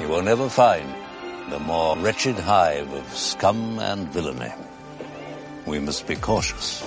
You will never find the more wretched hive of scum and villainy. We must be cautious.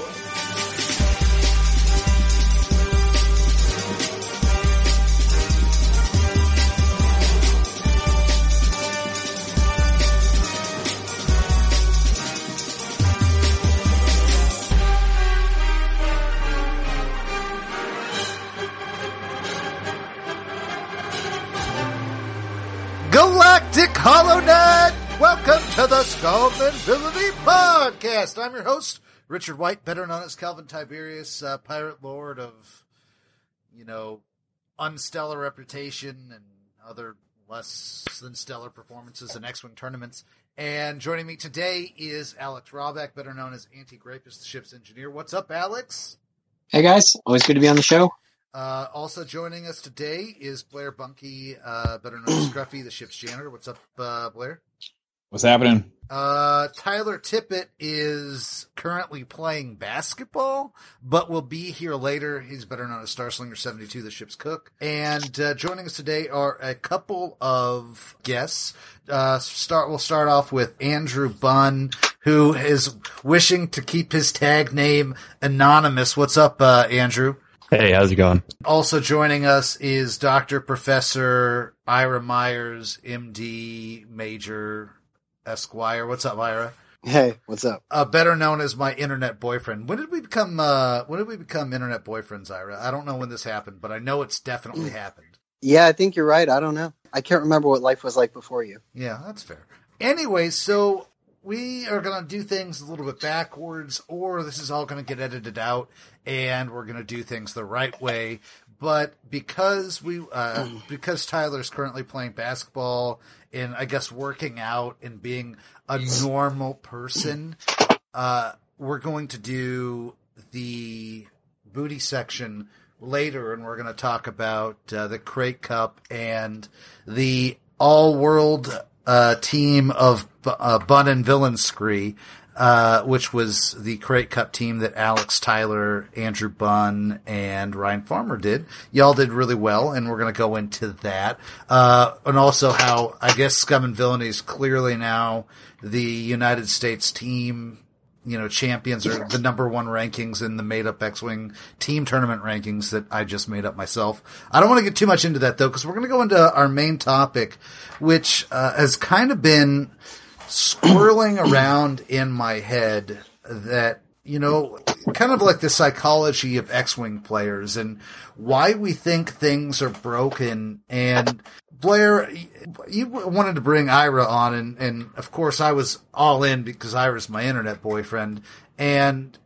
Galactic HoloNet! Welcome to the and Villainy Podcast. I'm your host, Richard White, better known as Calvin Tiberius, uh, pirate lord of, you know, unstellar reputation and other less than stellar performances in X-Wing tournaments. And joining me today is Alex Rawback, better known as Anti-Grapist, the ship's engineer. What's up, Alex? Hey guys, always good to be on the show. Uh, also joining us today is Blair Bunky, uh, better known as Scruffy, the ship's janitor. What's up, uh, Blair? What's happening? Uh, Tyler Tippett is currently playing basketball, but will be here later. He's better known as Starslinger 72, the ship's cook. And, uh, joining us today are a couple of guests. Uh, start, we'll start off with Andrew Bunn, who is wishing to keep his tag name anonymous. What's up, uh, Andrew? Hey, how's it going? Also joining us is Dr. Professor Ira Mayers, MD, Major, Esquire. What's up, Ira? Hey, what's up? Uh, better known as my internet boyfriend. When did we become? Uh, when did we become internet boyfriends, Ira? I don't know when this happened, but I know it's definitely happened. Yeah, I think you're right. I don't know. I can't remember what life was like before you. Yeah, that's fair. Anyway, so we are going to do things a little bit backwards, or this is all going to get edited out, and we're going to do things the right way. But because we, uh, because Tyler's currently playing basketball and I guess working out and being a normal person, uh, we're going to do the booty section later, and we're going to talk about uh, the Krayt Cup and the all world uh, team of uh, Bun and Villain Scree, uh, which was the Krayt Cup team that Alex Tyler, Andrew Bunn, and Ryan Farmer did. Y'all did really well, and we're going to go into that. Uh, and also how I guess Scum and Villainy is clearly now the United States team you know, champions are the number one rankings in the made up X-Wing team tournament rankings that I just made up myself. I don't want to get too much into that though, because we're going to go into our main topic, which uh, has kind of been swirling around in my head that, you know, kind of like the psychology of X-Wing players and why we think things are broken and Blair, you wanted to bring Ira on, and, and of course I was all in because Ira's my internet boyfriend. And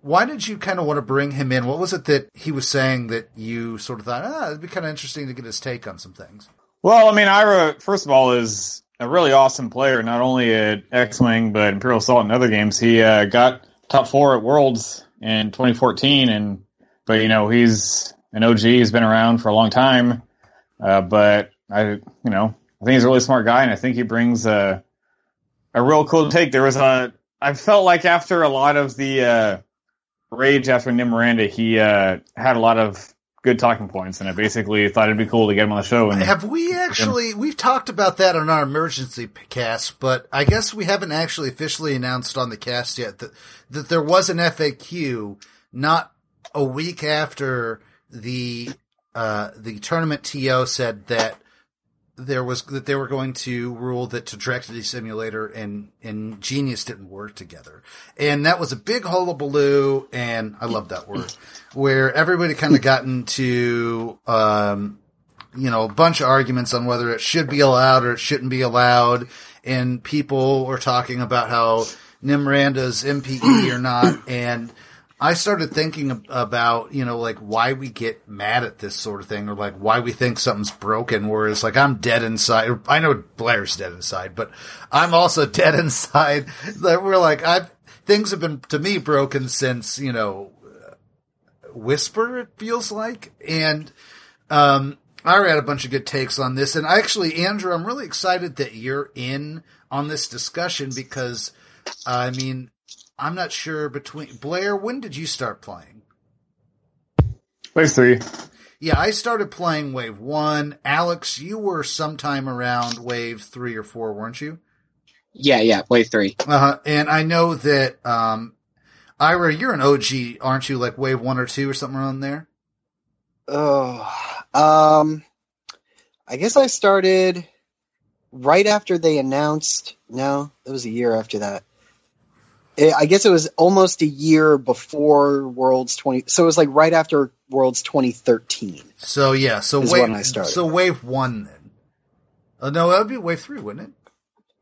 why did you kind of want to bring him in? What was it that he was saying that you sort of thought, ah, it'd be kind of interesting to get his take on some things? Well, I mean, Ira, first of all, is a really awesome player, not only at X-Wing, but Imperial Assault and other games. He uh, got top four at Worlds in 2014, and but you know he's an OG. He's been around for a long time, uh, but I, you know, I think he's a really smart guy, and I think he brings a a real cool take. There was a, I felt like after a lot of the uh, rage after Nym Miranda, he uh, had a lot of good talking points, and I basically thought it'd be cool to get him on the show. And have we actually? We've talked about that on our emergency cast, but I guess we haven't actually officially announced on the cast yet that that there was an FAQ not a week after the uh, the tournament TO said that there was that they were going to rule that Trajectory Simulator and and Genius didn't work together, and that was a big hullabaloo. And I love that word, where everybody kind of got into um, you know a bunch of arguments on whether it should be allowed or it shouldn't be allowed, and people were talking about how Nymranda's NPE or not, and I started thinking about, you know, like why we get mad at this sort of thing or like why we think something's broken. Whereas like I'm dead inside. I know Blair's dead inside, but I'm also dead inside. That we're like, I've, things have been to me broken since, you know, Whisper, it feels like. And, um, I had a bunch of good takes on this. And actually, Andrew, I'm really excited that you're in on this discussion because, I mean, I'm not sure between Blair. When did you start playing? Wave three. Yeah, I started playing Wave One. Alex, you were sometime around Wave Three or Four, weren't you? Yeah, yeah, Wave Three. Uh-huh. And I know that um, Ira, you're an OG, aren't you? Like Wave One or Two or something around there. Oh, um, I guess I started right after they announced. No, it was a year after that. It, I guess it was almost a year before Worlds 20. So it was like right after Worlds 2013. So yeah, so wave when I started. so Wave One then. Uh, no, that would be Wave Three, wouldn't it?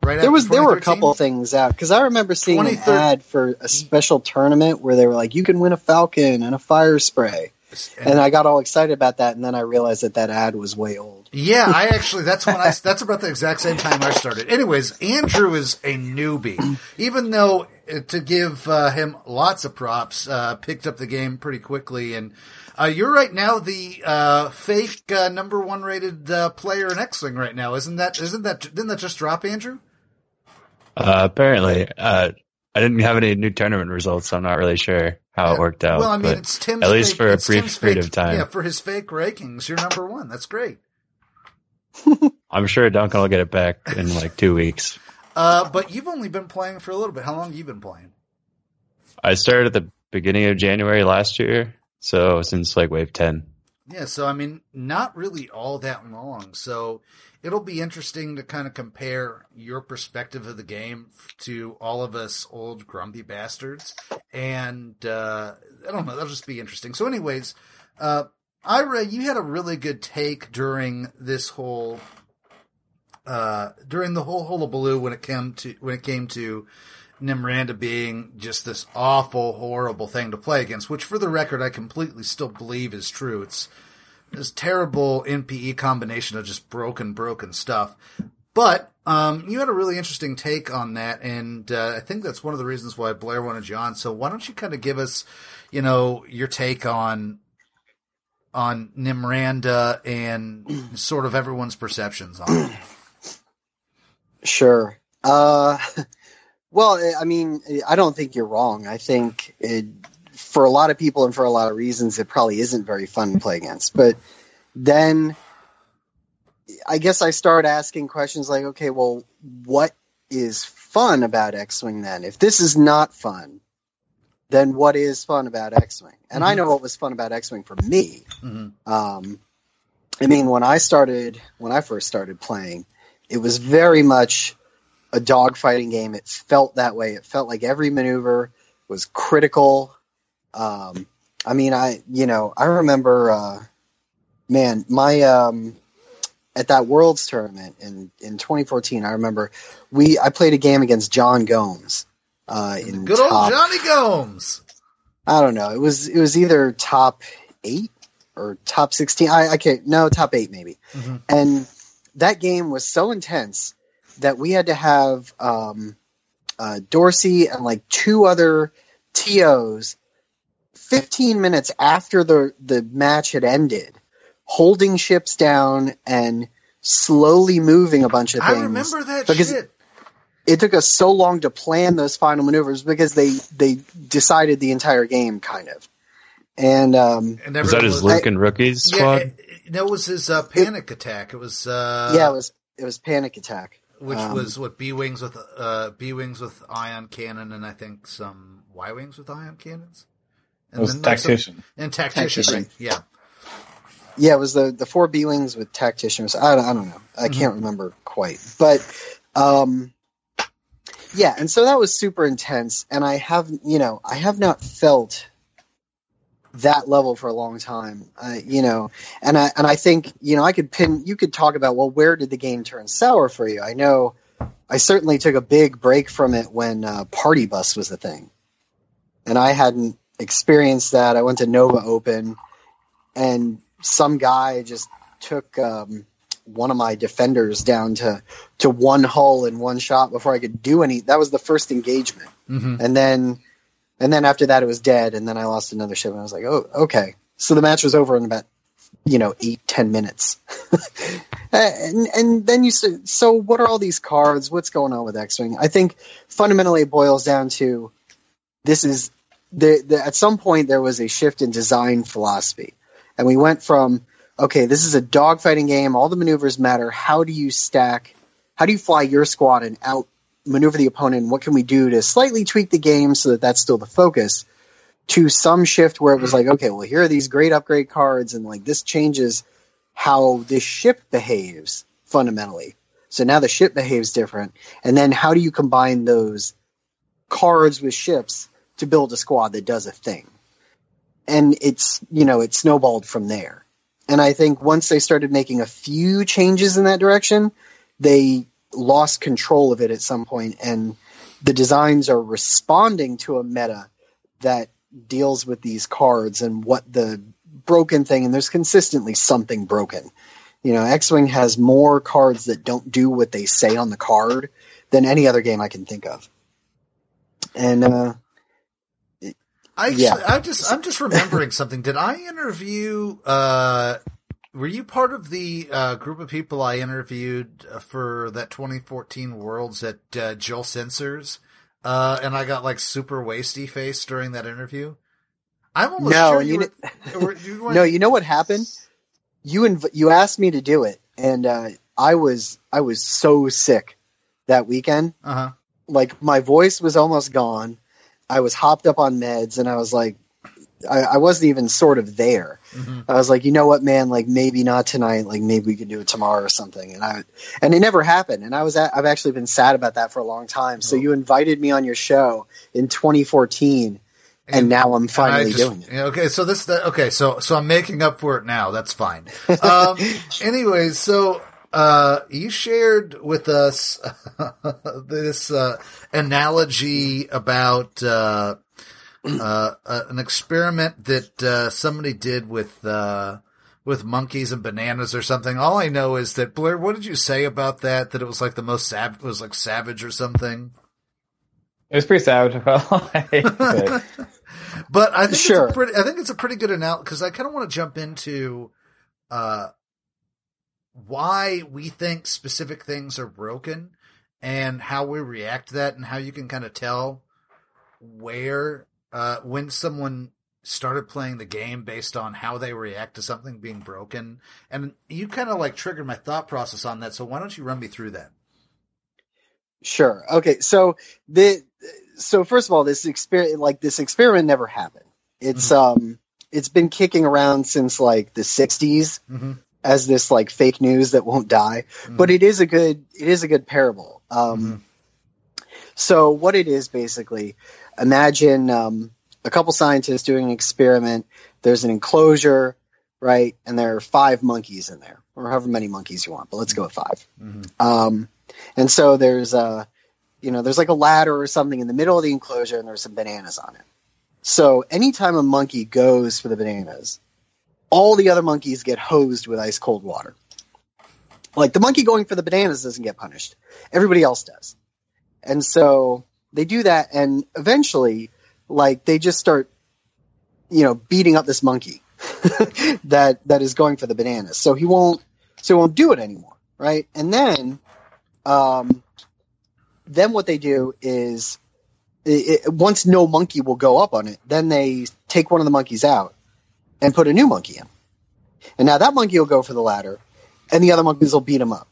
Right. There was there were a couple things out because I remember seeing an ad for a special tournament where they were like, "You can win a Falcon and a fire spray," and I got all excited about that, and then I realized that that ad was way old. Yeah, I actually that's when I that's about the exact same time I started. Anyways, Andrew is a newbie, even though uh, to give uh, him lots of props, uh, picked up the game pretty quickly, and uh, you're right now the uh, fake uh, number one rated uh, player in X Wing right now, isn't that? Isn't that? Didn't that just drop, Andrew? Uh, apparently, uh, I didn't have any new tournament results, so I'm not really sure how it worked out. Well, I mean, but it's Tim's at least fake- for a brief period fake- of time. Yeah, for his fake rankings, you're number one. That's great. I'm sure Duncan will get it back in like two weeks. Uh, but you've only been playing for a little bit. How long have you been playing? I started at the beginning of January last year, so since like wave 10. Yeah, so I mean, not really all that long. So it'll be interesting to kind of compare your perspective of the game to all of us old grumpy bastards. And uh, I don't know, that'll just be interesting. So, anyways, uh, Ira, you had a really good take during this whole uh, during the whole hullabaloo when it came to when it came to Nymranda being just this awful, horrible thing to play against, which for the record I completely still believe is true. It's this terrible NPE combination of just broken, broken stuff. But um, you had a really interesting take on that, and uh, I think that's one of the reasons why Blair wanted you on. So why don't you kind of give us, you know, your take on on Nymranda and sort of everyone's perceptions on it? Sure. Uh, well, I mean, I don't think you're wrong. I think it, for a lot of people and for a lot of reasons, it probably isn't very fun to play against. But then I guess I start asking questions like, okay, well, what is fun about X Wing then? If this is not fun, then what is fun about X Wing? And I Mhm. know what was fun about X Wing for me. Mhm. Um, I mean, when I started, when I first started playing, it was very much a dogfighting game. It felt that way. It felt like every maneuver was critical. Um, I mean, I, you know, I remember, uh, man, my, um, at that Worlds tournament in, in 2014, I remember we, I played a game against John Gomes, uh, in Good old Johnny Gomes. I don't know. It was, it was either top eight or top 16. I, I can't, no, top eight maybe. Mhm. And that game was so intense that we had to have um, uh, Dorsey and like two other TOs 15 minutes after the, the match had ended, holding ships down and slowly moving a bunch of things. I remember that because- shit. It took us so long to plan those final maneuvers because they, they decided the entire game, kind of. And um, And Was that his was- Luke and Rookies Yeah, squad? it, it, that was his uh, panic attack. It was uh, yeah, it was it was Panic Attack. which um, was what B wings with uh, B wings with ion cannon, and I think some Y wings with ion cannons. It was then, like, some- tactician. and tactician, Tactician. right? Yeah. Yeah, it was the the four B wings with tacticians. I don't, I don't know. I can't remember quite, but um, yeah. And so that was super intense, and I have you know I have not felt that level for a long time. Uh, you know, and I and I think you know I could pin. You could talk about well, where did the game turn sour for you? I know. I certainly took a big break from it when uh, Party Bus was the thing, and I hadn't experienced that. I went to Nova Open, and some guy just took um, one of my defenders down to to one hull in one shot before I could do any. That was the first engagement, hmm and then and then after that it was dead, and then I lost another ship, and I was like, oh, okay. So the match was over in about you know eight ten minutes, and and then you say, so what are all these cards? What's going on with X Wing? I think fundamentally it boils down to this is the, the at some point there was a shift in design philosophy and we went from okay, this is a dogfighting game. All the maneuvers matter. How do you stack? How do you fly your squad and out maneuver the opponent? What can we do to slightly tweak the game so that that's still the focus? To some shift where it was like, okay, well, here are these great upgrade cards, and like this changes how this ship behaves fundamentally. So now the ship behaves different. And then how do you combine those cards with ships to build a squad that does a thing? And it's, you know, it snowballed from there. And I think once they started making a few changes in that direction, they lost control of it at some point. and the designs are responding to a meta that deals with these cards and what the broken thing and there's consistently something broken you know, X Wing has more cards that don't do what they say on the card than any other game I can think of. And uh, I yeah. I just I'm just remembering something. Did I interview? Uh, were you part of the uh, group of people I interviewed for that 2014 Worlds at uh, Jill Sensors? Uh, and I got like super wasty face during that interview. I'm almost no, sure you, you, were, were, you went, No, you know what happened? you inv- you asked me to do it, and uh, I was I was so sick that weekend. Uh-huh. Like my voice was almost gone. I was hopped up on meds, and I was like, I, I wasn't even sort of there. Mm-hmm. I was like, you know what, man? Like maybe not tonight. Like maybe we can do it tomorrow or something. And I and it never happened. And I was at, I've actually been sad about that for a long time. So oh. you invited me on your show in 2014 and, now I'm finally just, doing it. Okay, so this okay, so so I'm making up for it now. That's fine. Um, anyways, so uh, you shared with us this uh, analogy about uh, uh, uh, an experiment that uh, somebody did with with monkeys and bananas or something. All I know is that Blair, what did you say about that? That it was like the most savage, was like savage or something. It was pretty savage. But I think sure. it's a pretty, I think it's a pretty good analogy because I kind of want to jump into uh, why we think specific things are broken and how we react to that and how you can kind of tell where uh, when someone started playing the game based on how they react to something being broken and you kind of like triggered my thought process on that so why don't you run me through that sure okay so the so first of all, this experiment, like this experiment, never happened. It's mm-hmm. um, it's been kicking around since like the '60s mm-hmm. as this like fake news that won't die. Mm-hmm. But it is a good, it is a good parable. Um, mm-hmm. so what it is basically, imagine um, a couple scientists doing an experiment. There's an enclosure, right, and there are five monkeys in there, or however many monkeys you want. But let's go with 5 mm-hmm. Um, and so there's a you know, there's like a ladder or something in the middle of the enclosure and there's some bananas on it. So anytime a monkey goes for the bananas, all the other monkeys get hosed with ice cold water. Like the monkey going for the bananas doesn't get punished. Everybody else does. And so they do that and eventually like they just start you know beating up this monkey that that is going for the bananas. So he won't so he won't do it anymore, right? And then um then what they do is it, it, once no monkey will go up on it, then they take one of the monkeys out and put a new monkey in. And now that monkey will go for the ladder, and the other monkeys will beat him up.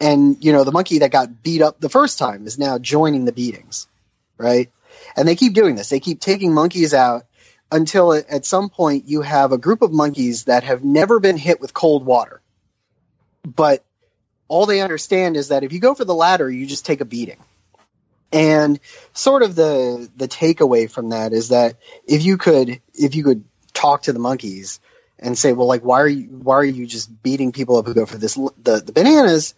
And you know the monkey that got beat up the first time is now joining the beatings, right? And they keep doing this. They keep taking monkeys out until at some point you have a group of monkeys that have never been hit with cold water, but all they understand is that if you go for the ladder, you just take a beating and sort of the the takeaway from that is that if you could if you could talk to the monkeys and say, well, like why are you why are you just beating people up who go for this the the bananas?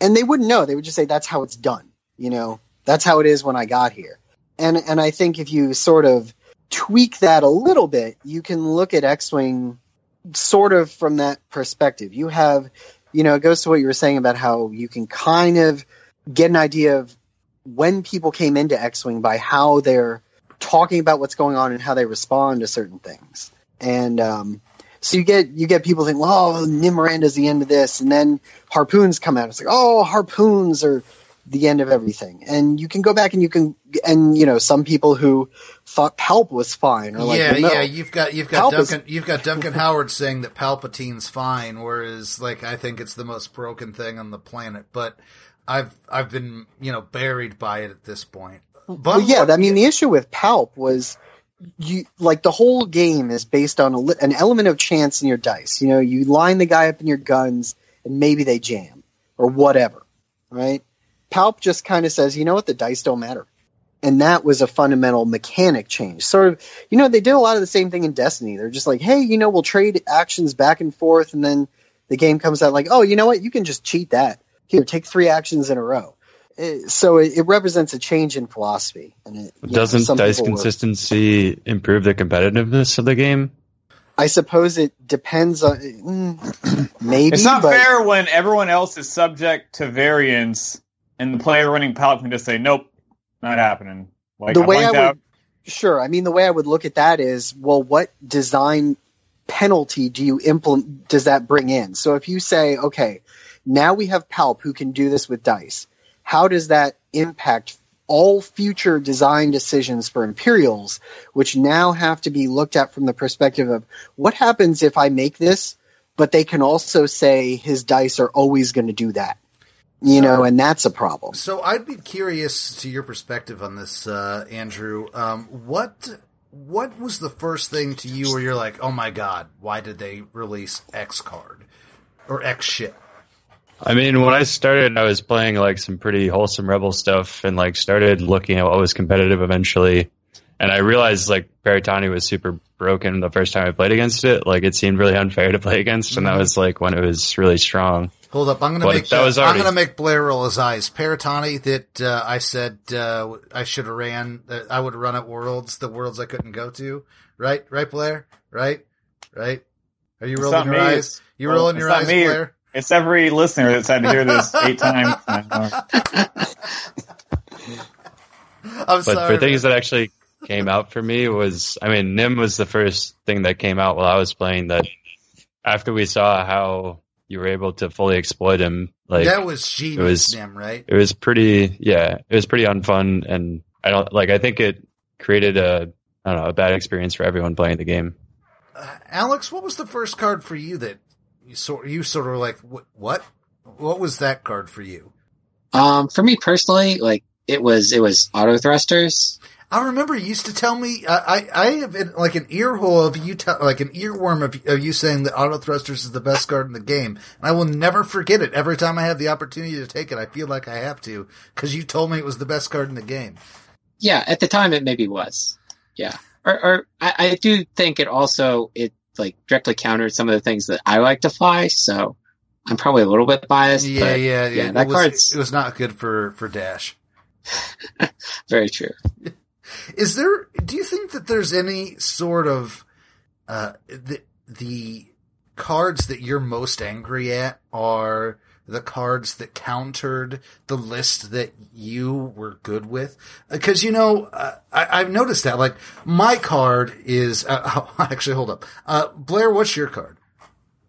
And they wouldn't know. They would just say that's how it's done. You know, that's how it is when I got here. And and I think if you sort of tweak that a little bit, you can look at X-wing sort of from that perspective. You have, you know, it goes to what you were saying about how you can kind of get an idea of when people came into X-wing by how they're talking about what's going on and how they respond to certain things. And um, so you get you get people think, well, oh, Nym Miranda's the end of this, and then harpoons come out. It's like, oh, harpoons are the end of everything. And you can go back and you can, and you know, some people who thought Palp was fine are like, yeah, well, no. yeah. You've got you've got Palp is- Duncan you've got Duncan Howard saying that Palpatine's fine, whereas like I think it's the most broken thing on the planet. But I've I've been you know buried by it at this point. But Well, yeah, I mean, the issue with Palp was you like the whole game is based on a, an element of chance in your dice. You know, you line the guy up in your guns, and maybe they jam or whatever, right? Palp just kind of says, you know what, the dice don't matter. And that was a fundamental mechanic change. Sort of, you know, they did a lot of the same thing in Destiny. They're just like, hey, you know, we'll trade actions back and forth, and then the game comes out like, oh, you know what, you can just cheat that. Here, take three actions in a row. So it, it represents a change in philosophy. And it, Doesn't some dice people were- consistency improve the competitiveness of the game? I suppose it depends on mm, maybe. It's not but fair when everyone else is subject to variance, and the player running palette can just say, "Nope, not happening." Like the I way I would, out. sure. I mean, the way I would look at that is, well, what design penalty do you implement? Does that bring in? So if you say, okay, now we have Palp who can do this with dice, how does that impact all future design decisions for Imperials, which now have to be looked at from the perspective of what happens if I make this, but they can also say his dice are always going to do that. You So- know, and that's a problem. So I'd be curious to your perspective on this, uh, Andrew. Um, what what was the first thing to you where you're like, oh my god, why did they release X card or X shit? I mean, when I started, I was playing like some pretty wholesome rebel stuff and like started looking at what was competitive eventually. And I realized like Paratani was super broken the first time I played against it. Like it seemed really unfair to play against, and that was like when it was really strong. Hold up, I'm gonna But make that was I'm gonna make Blair roll his eyes. Paratani that uh, I said uh, I should have ran. Uh, I would run at Worlds, the Worlds I couldn't go to. Right, right, Blair. Right, right. Are you It's rolling your me, eyes? You well, rolling it's your eyes, me. Blair? It's every listener that's had to hear this eight times. I'm But sorry. for things that actually came out for me was, I mean, Nym was the first thing that came out while I was playing. That after we saw how you were able to fully exploit him, like that was genius, was- Nym, right? it was pretty yeah it was pretty unfun and i don't like i think it created a i don't know a bad experience for everyone playing the game Uh, Alex, what was the first card for you that you sort you sort of like what what what was that card for you? Um, for me personally, like it was it was auto thrusters. I remember you used to tell me I I, I have been like an ear hole of you tell like an earworm of, of you saying that auto thrusters is the best card in the game, and I will never forget it. Every time I have the opportunity to take it, I feel like I have to because you told me it was the best card in the game. Yeah, at the time it maybe was. Yeah, or, or I, I do think it also it like directly countered some of the things that I like to fly. So I'm probably a little bit biased. Yeah, yeah, yeah. yeah, it that was, card's- it was not good for for Dash. very true. Is there? Do you think that there's any sort of uh, the the cards that you're most angry at are the cards that countered the list that you were good with? Because you know, uh, I, I've noticed that. Like my card is uh, actually hold up, uh, Blair. What's your card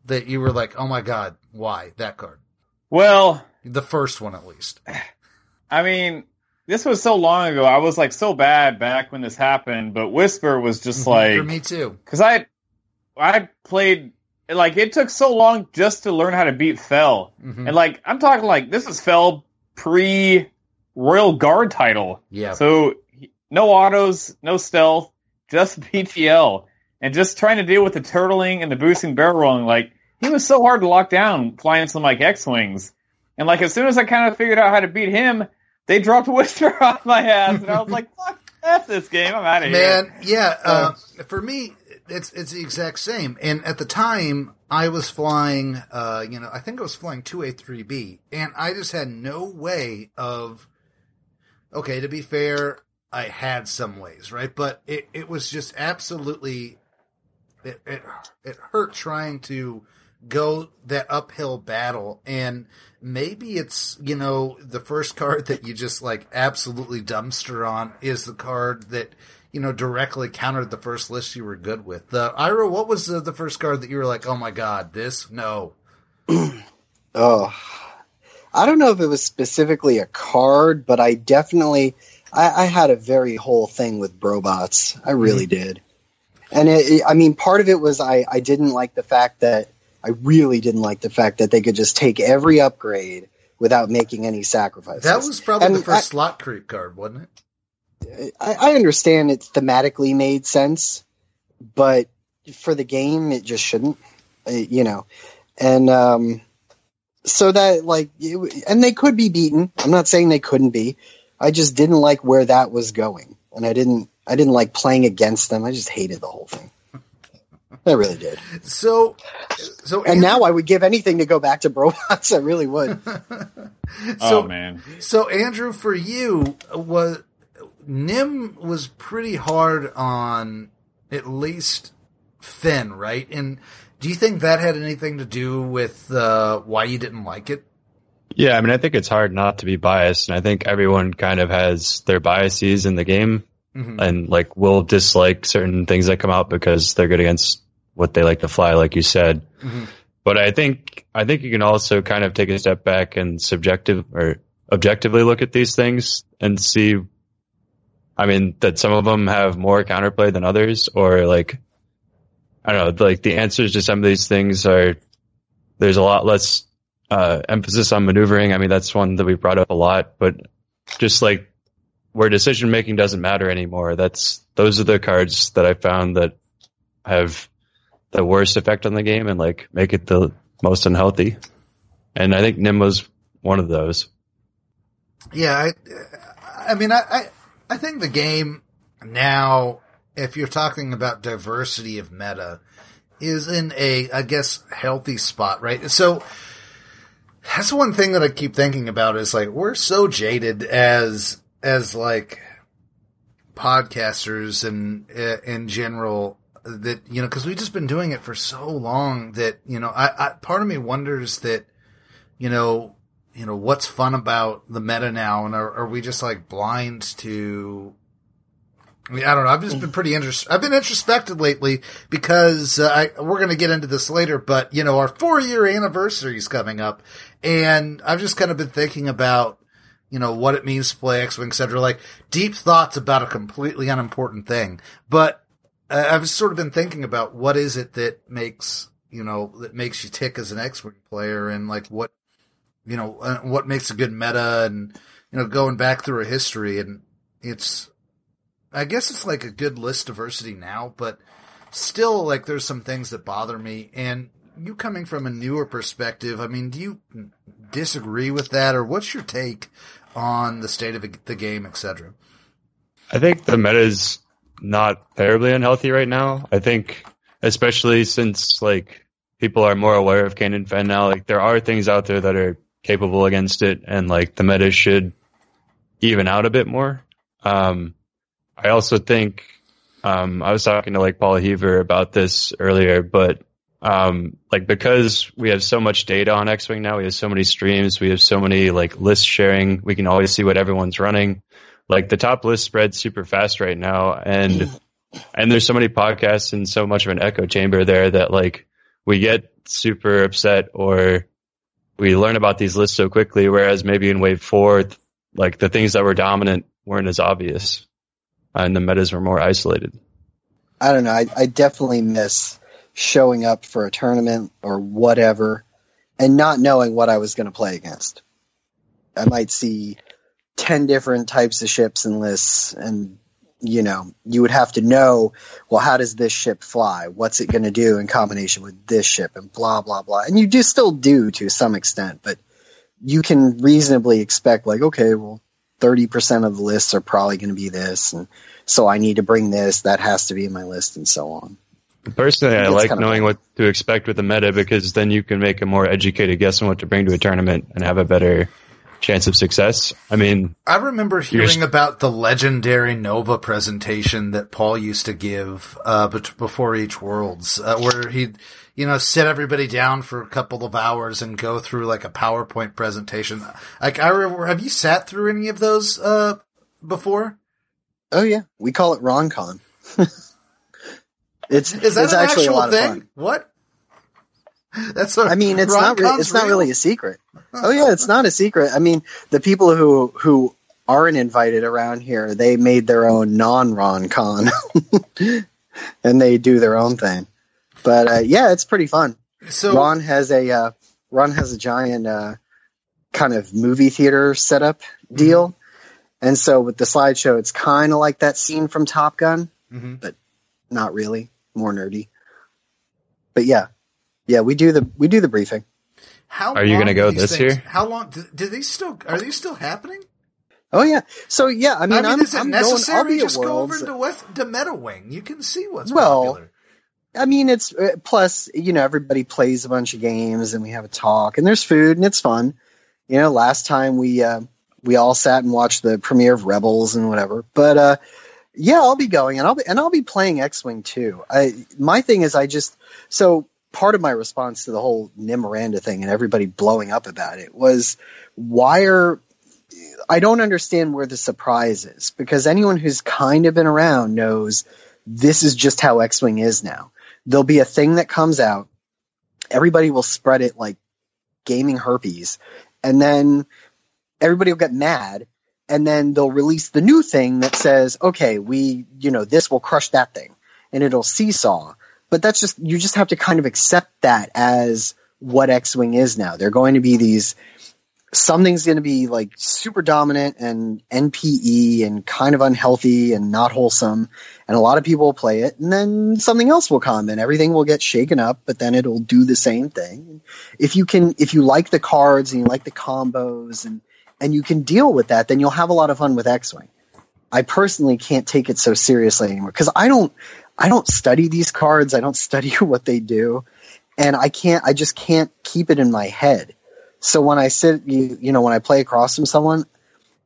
that you were like, oh my god, why that card? Well, The first one, at least. I mean, this was so long ago. I was like so bad back when this happened, but Whisper was just like, For me too. because I I played like it took so long just to learn how to beat Fell, Mhm. and like I'm talking like this is Fell pre Royal Guard title, Yeah. so no autos, no stealth, just BTL, and just trying to deal with the turtling and the boosting barrel rolling. Like he was so hard to lock down flying some like X wings, and like as soon as I kind of figured out how to beat him, they dropped Whisper on my ass, and I was like, "Fuck, that's this game. I'm out of here." Man, yeah. Uh, for me, it's it's the exact same. And at the time, I was flying. Uh, you know, I think I was flying two A three B, and I just had no way of. Okay, to be fair, I had some ways, right? But it it was just absolutely. It it it hurt trying to go that uphill battle and maybe it's you know the first card that you just like absolutely dumpster on is the card that you know directly countered the first list you were good with the ira what was the, the first card that you were like oh my god this no Oh, I don't know if it was specifically a card, but I definitely I, I had a very whole thing with Brobots. I really mm-hmm. did, and it, it- I mean, part of it was I I didn't like the fact that I really didn't like the fact that they could just take every upgrade without making any sacrifices. That was probably And the first I- slot creep card, wasn't it? I, I understand it thematically made sense, but for the game, it just shouldn't. Uh, you know, and um, so that like, it, and they could be beaten. I'm not saying they couldn't be. I just didn't like where that was going, and I didn't. I didn't like playing against them. I just hated the whole thing. I really did. So, so And now I would give anything to go back to Brobots. I really would. so, oh man, So Andrew, for you, was Nym was pretty hard on at least Finn, right? And do you think that had anything to do with uh, why you didn't like it? Yeah, I mean, I think it's hard not to be biased, and I think everyone kind of has their biases in the game, Mhm. and like will dislike certain things that come out because they're good against what they like to fly, like you said. Mhm. But I think I think you can also kind of take a step back and subjective or objectively look at these things and see. I mean, that some of them have more counterplay than others, or like I don't know, like the answers to some of these things are there's a lot less uh, emphasis on maneuvering. I mean, that's one that we brought up a lot, but just like where decision making doesn't matter anymore. That's those are the cards that I found that have the worst effect on the game and like make it the most unhealthy. And I think Nym was one of those. Yeah, I, I mean, I, I, I think the game now, if you're talking about diversity of meta, is in a, I guess, healthy spot, right? So that's one thing that I keep thinking about is like we're so jaded as as like podcasters and uh, in general that you know because we've just been doing it for so long that you know I, I part of me wonders that you know you know what's fun about the meta now and are, are we just like blind to I mean, I don't know. I've just been pretty interest. I've been introspective lately because uh, I, we're going to get into this later. But you know, our four year anniversary is coming up, and I've just kind of been thinking about you know what it means to play X Wing, etc. Like deep thoughts about a completely unimportant thing. But uh, I've sort of been thinking about what is it that makes you know that makes you tick as an X Wing player, and like what you know uh, what makes a good meta, and you know going back through a history, and it's I guess it's like a good list diversity now, but still, like, there's some things that bother me. And you coming from a newer perspective, I mean, do you disagree with that, or what's your take on the state of the game, etc.? I think the meta is not terribly unhealthy right now. I think, especially since like people are more aware of Canon Fen now, like there are things out there that are capable against it, and like the meta should even out a bit more. Um, I also think um, I was talking to like Paul Heaver about this earlier, but um, like because we have so much data on X-Wing now, we have so many streams, we have so many like list sharing, we can always see what everyone's running. Like the top list spreads super fast right now, and and there's so many podcasts and so much of an echo chamber there that like we get super upset or we learn about these lists so quickly, whereas maybe in wave four, like the things that were dominant weren't as obvious uh, and the metas were more isolated. I don't know. I, I definitely miss showing up for a tournament or whatever and not knowing what I was going to play against. I might see 10 different types of ships and lists and you know, you would have to know, well, how does this ship fly? What's it going to do in combination with this ship and blah, blah, blah. And you do still do to some extent, but you can reasonably expect like, okay, well, 30% of the lists are probably going to be this. And so I need to bring this. That has to be in my list and so on. Personally, I like knowing fun. what to expect with the meta because then you can make a more educated guess on what to bring to a tournament and have a better chance of success. I mean, I remember hearing about the legendary Nova presentation that Paul used to give uh, before each Worlds, uh, where he'd you know sit everybody down for a couple of hours and go through like a PowerPoint presentation. Like I remember, have you sat through any of those uh, before? Oh yeah, we call it RonCon. it's Is that it's an actually a actual lot thing? of fun. What? That's what I mean, it's not re- it's not really a secret. Oh yeah, it's not a secret. I mean, the people who who aren't invited around here, they made their own non-Ron Con, and they do their own thing. But uh, yeah, it's pretty fun. So Ron has a uh, Ron has a giant uh, kind of movie theater setup deal, and so with the slideshow, it's kind of like that scene from Top Gun, Mhm. not really, more nerdy. But yeah, yeah, we do the we do the briefing. how Are you gonna go this things- year? How long do, do these still are these still happening? Oh yeah, so yeah, I mean, I mean, am is it I'm going. I'll necessary? be Just go over to West to MetaWing. You can see what's Well, popular. I mean, it's uh, plus you know everybody plays a bunch of games and we have a talk and there's food and it's fun. You know, last time we uh, we all sat and watched the premiere of Rebels and whatever. But uh, yeah, I'll be going and I'll be and I'll be playing X Wing too. I my thing is I just so part of my response to the whole Nym Miranda thing and everybody blowing up about it was why are I don't understand where the surprise is because anyone who's kind of been around knows this is just how X Wing is now. There'll be a thing that comes out, everybody will spread it like gaming herpes, and then everybody will get mad, and then they'll release the new thing that says, okay, we, you know, this will crush that thing, and it'll seesaw. But that's just, you just have to kind of accept that as what X Wing is now. They're going to be these something's going to be like super dominant and NPE and kind of unhealthy and not wholesome. And a lot of people will play it. And then something else will come and everything will get shaken up, but then it'll do the same thing. If you can, if you like the cards and you like the combos and, and you can deal with that, then you'll have a lot of fun with X Wing. I personally can't take it so seriously anymore because I don't, I don't study these cards. I don't study what they do. And I can't, I just can't keep it in my head. So when I sit, you, you know, when I play across from someone,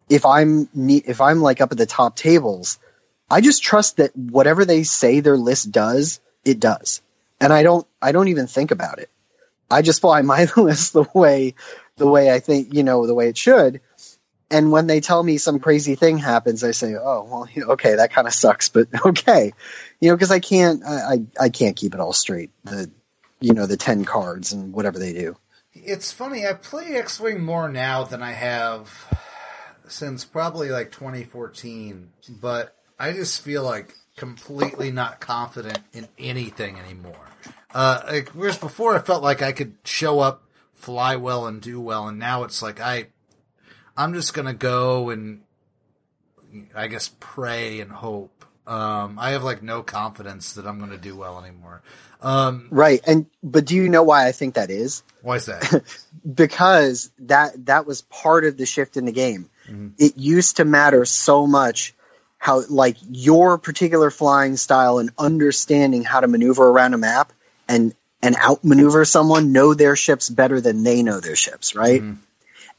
if I'm if I'm like up at the top tables, I just trust that whatever they say their list does, it does, and I don't I don't even think about it. I just fly my list the way the way I think you know the way it should. And when they tell me some crazy thing happens, I say, "Oh, well, okay, that kind of sucks, but okay," you know, because I can't I, I can't keep it all straight. The you know the ten cards and whatever they do. It's funny. I play X Wing more now than I have since probably like 2014, but I just feel like completely not confident in anything anymore. Uh, like, whereas before I felt like I could show up, fly well, and do well, and now it's like I, I'm just gonna go and I guess pray and hope. Um, I have like no confidence that I'm gonna do well anymore. Um, Right. And but do you know why I think that is? why is that? Because that that was part of the shift in the game. Mhm. It used to matter so much how like your particular flying style and understanding how to maneuver around a map and and outmaneuver someone know their ships better than they know their ships, right? Mhm.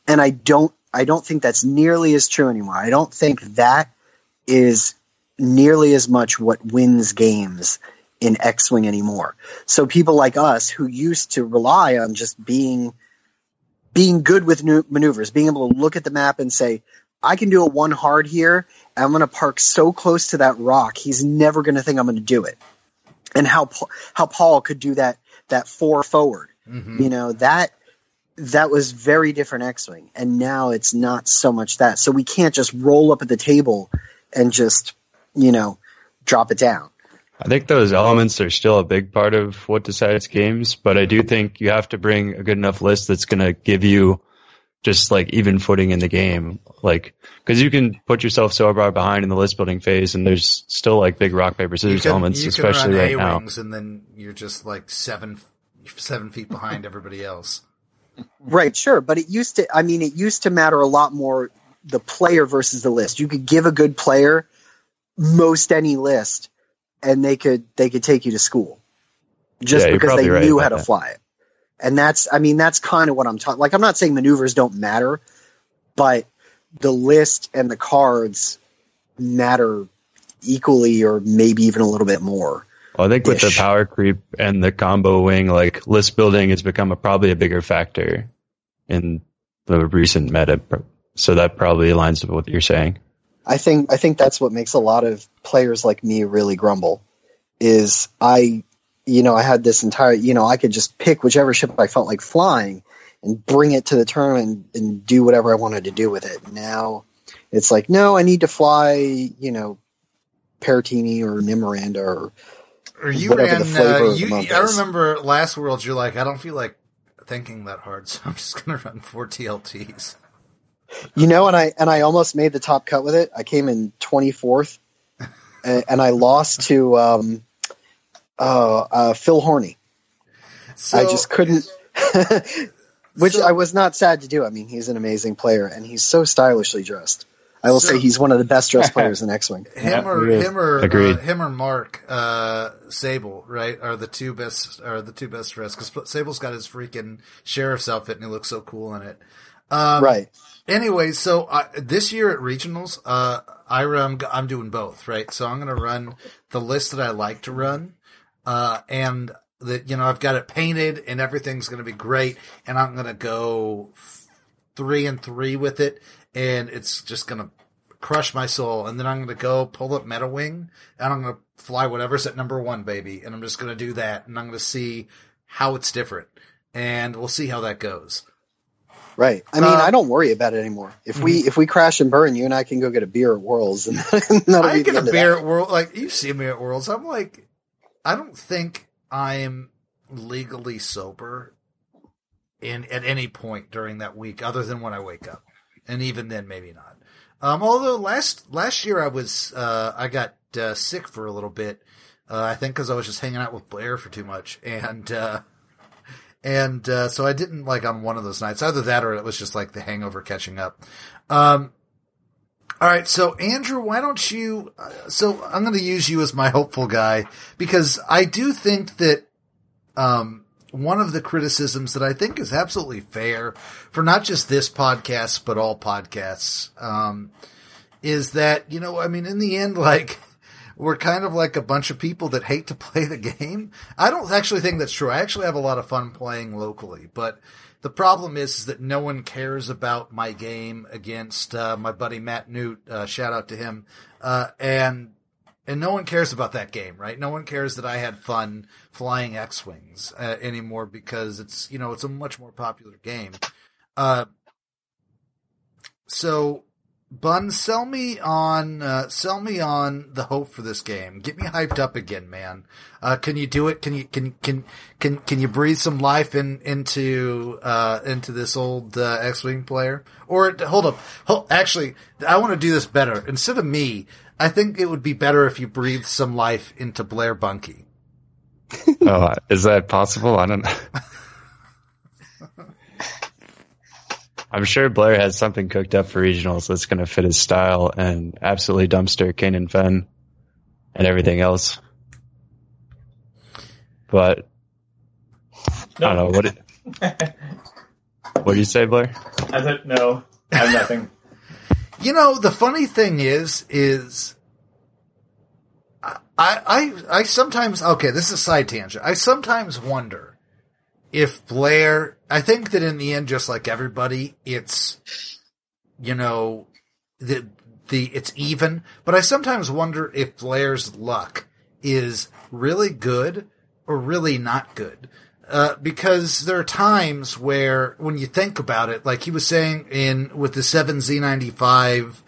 And I don't I don't think that's nearly as true anymore. I don't think that is nearly as much what wins games in X-wing anymore. So people like us who used to rely on just being being good with nu- maneuvers, being able to look at the map and say, I can do a one hard here. And I'm going to park so close to that rock. He's never going to think I'm going to do it. And how how Paul could do that that four forward. Mhm. You know that that was very different X-wing, and now it's not so much that. So we can't just roll up at the table and just you know drop it down. I think those elements are still a big part of what decides games, but I do think you have to bring a good enough list that's going to give you just like even footing in the game. Like, cause you can put yourself so far behind in the list building phase and there's still like big rock, paper, scissors can- elements, you can especially run right now. A-wings and then you're just like seven seven feet behind everybody else. Right, sure, but it used to. I mean, it used to matter a lot more the player versus the list. You could give a good player most any list, and they could they could take you to school just Yeah, because they right knew how to that. fly it. And that's, I mean, that's kind of what I'm talking. Like, I'm not saying maneuvers don't matter, but the list and the cards matter equally, or maybe even a little bit more. Well, I think with the power creep and the combo wing, like list building has become a, probably a bigger factor in the recent meta. So that probably aligns with what you're saying. I think I think that's what makes a lot of players like me really grumble. Is I you know, I had this entire, you know, I could just pick whichever ship I felt like flying and bring it to the tournament and, and do whatever I wanted to do with it. Now it's like, no, I need to fly, you know, Paratini or Nimoranda or Or you ran. Uh, you, I remember last Worlds. You're like, I don't feel like thinking that hard, so I'm just gonna run four TLTs. You know, and I and I almost made the top cut with it. I came in twenty fourth, and, and I lost to um, uh, uh, Phil Horney. So, I just couldn't. Which So- I was not sad to do. I mean, he's an amazing player, and he's so stylishly dressed. I will So- say he's one of the best dressed players in X Wing. him Yeah, or he him or uh, him or Mark uh, Sable, right? Are the two best are the two best dressed because Sable's got his freaking sheriff's outfit and he looks so cool in it. Um, right. Anyway, so uh, this year at regionals, uh, Ira, I'm, g- I'm doing both, right? So I'm going to run the list that I like to run, uh, and that you know I've got it painted and everything's going to be great, and I'm going to go three and three with it, and it's just going to crush my soul. And then I'm going to go pull up Meta Wing, and I'm going to fly whatever's at number one, baby, and I'm just going to do that, and I'm to see how it's different, and we'll see how that goes. Right. I mean, Uh, I don't worry about it anymore. If we if we crash and burn, you and I can go get a beer at Worlds, and that'll I get the a beer at World. Like you see me at Worlds, I'm like, I don't think I'm legally sober in at any point during that week, other than when I wake up, and even then, maybe not. Um, although last last year I was uh, I got uh, sick for a little bit. Uh, I think because I was just hanging out with Blair for too much, and uh, and uh, so I didn't like on one of those nights. Either that or it was just like the hangover catching up. Um, all right, so Andrew, why don't you? Uh, so I'm going to use you as my hopeful guy because I do think that um, one of the criticisms that I think is absolutely fair for not just this podcast but all podcasts um, is that you know, I mean, in the end, like we're kind of like a bunch of people that hate to play the game. I don't actually think that's true. I actually have a lot of fun playing locally, but the problem is, is that no one cares about my game against uh, my buddy Matt Newt. Uh, shout out to him. Uh, and and no one cares about that game, right? No one cares that I had fun flying X wings uh, anymore because it's you know it's a much more popular game. Uh, so Bunn, sell me on uh, sell me on the hope for this game. Get me hyped up again, man. Uh, can you do it? Can you can can can can you breathe some life in into uh, into this old uh, X-wing player? Or hold up, hold, actually, I want to do this better. Instead of me, I think it would be better if you breathed some life into Blair Bunky. oh, is that possible? I don't know. I'm sure Blair has something cooked up for regionals that's going to fit his style and absolutely dumpster Kanan Fenn and everything else. But I don't know what. Did, what do you say, Blair? I said no. I have nothing. You know, the funny thing is, is I, I, I sometimes, okay, this is a side tangent. I sometimes wonder if Blair, I think that in the end, just like everybody, it's, you know, the, the, it's even, but I sometimes wonder if Blair's luck is really good or really not good. Uh, because there are times where, when you think about it, like he was saying in with the seven Z ninety five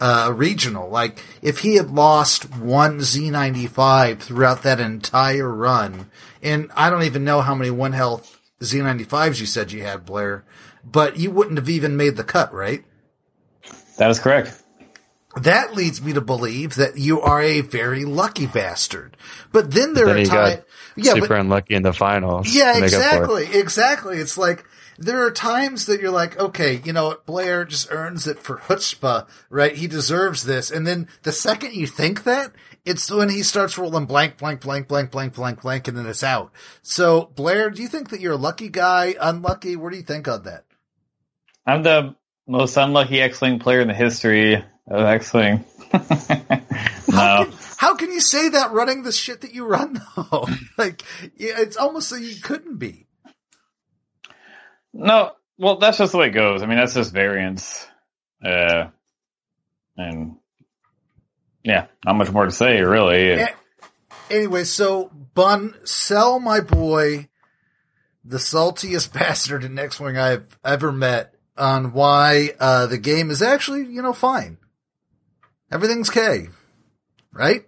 uh, regional, like if he had lost one Z ninety five throughout that entire run, and I don't even know how many one health Z ninety fives you said you had, Blair, but you wouldn't have even made the cut, right? That is correct. That leads me to believe that you are a very lucky bastard. But then there Then are times, yeah, but Super unlucky in the finals. yeah, to make up for it. exactly, exactly. It's like there are times that you're like, okay, you know what, Blair just earns it for chutzpah, right? He deserves this, and then the second you think that, it's when he starts rolling blank, blank, blank, blank, blank, blank, blank, and then it's out. So, Blair, do you think that you're a lucky guy, unlucky? What do you think on that? I'm the most unlucky X-wing player in the history of X-wing. How can, how can you say that running the shit that you run though? like, yeah, it's almost like you couldn't be. no. Well, that's just the way it goes. I mean, that's just variance. Uh, and yeah, not much more to say, really. Anyway, so Bunn, sell my boy, the saltiest bastard in X Wing I've ever met, on why uh, the game is actually, you know, fine. Everything's K, right?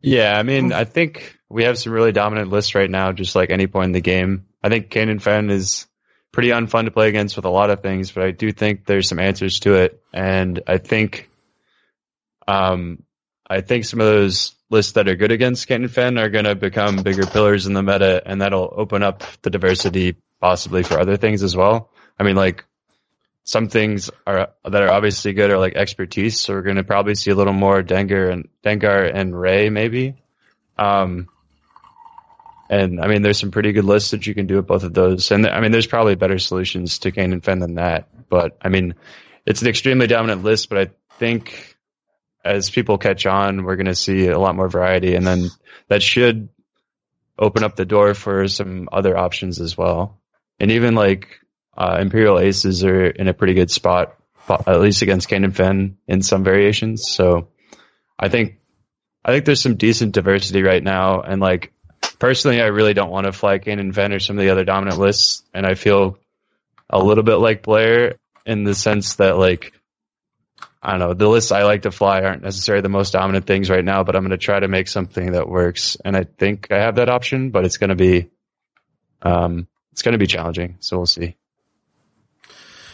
Yeah, I mean, I think we have some really dominant lists right now, just like any point in the game. I think Kanan Fenn is pretty unfun to play against with a lot of things, but I do think there's some answers to it, and I think, um, I think some of those lists that are good against Kanan Fenn are going to become bigger pillars in the meta, and that'll open up the diversity possibly for other things as well. I mean, like some things are that are obviously good are like expertise, so we're going to probably see a little more Dengar and Dengar and Ray maybe. Um, and I mean, there's some pretty good lists that you can do with both of those. And I mean, there's probably better solutions to Kanan Fenn than that. But I mean, it's an extremely dominant list, but I think as people catch on, we're going to see a lot more variety. And then that should open up the door for some other options as well. And even like, uh, Imperial Aces are in a pretty good spot, at least against Kanan Fenn in some variations. So I think, I think there's some decent diversity right now. And like, personally, I really don't want to fly Kanan Fenn or some of the other dominant lists, and I feel a little bit like Blair in the sense that like I don't know the lists I like to fly aren't necessarily the most dominant things right now, but I'm going to try to make something that works, and I think I have that option, but it's going to be um it's going to be challenging, so we'll see.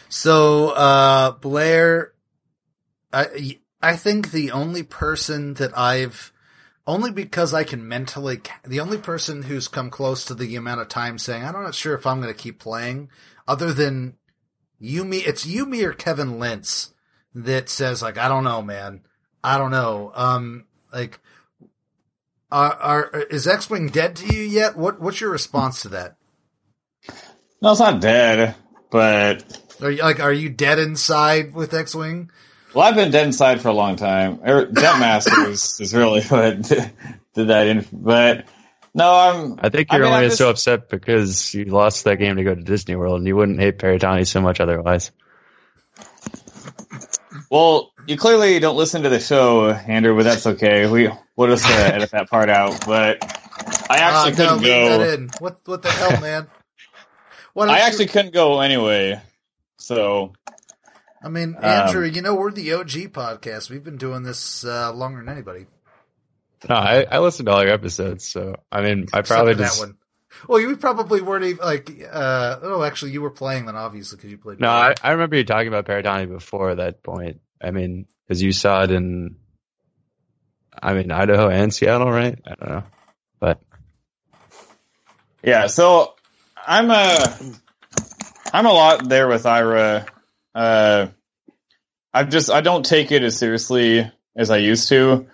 So uh Blair, I I think the only person that I've only because I can mentally, the only person who's come close to the amount of time saying, I'm not sure if I'm going to keep playing, other than Yumi, it's Yumi or Kevin Lintz that says, like, I don't know, man. I don't know. Um, like, are, are is X Wing dead to you yet? What What's your response to that? No, it's not dead, but are you like, are you dead inside with X Wing? Well, I've been dead inside for a long time. Er, Jet Masters is really what did that in, but no, I'm. I think you're I mean, only just- so upset because you lost that game to go to Disney World, and you wouldn't hate Paratani so much otherwise. Well, you clearly don't listen to the show, Andrew, but that's okay. We we'll just uh, edit that part out. But I Ah, actually no, couldn't leave that go. in. What What the hell, man? What I else you- actually couldn't go anyway. So I mean, Um, Andrew, you know, we're the OG podcast. We've been doing this uh, longer than anybody. No, I, I listened to all your episodes, so I mean, I probably just that one. Well, you probably weren't even like. Uh, oh, actually, you were playing then, obviously, because you played. no. I, I remember you talking about Paratani before that point. I mean, because you saw it in, I mean, Idaho and Seattle, right? I don't know, but yeah, so I'm a I'm a lot there with Ira. Uh, I just I don't take it as seriously as I used to.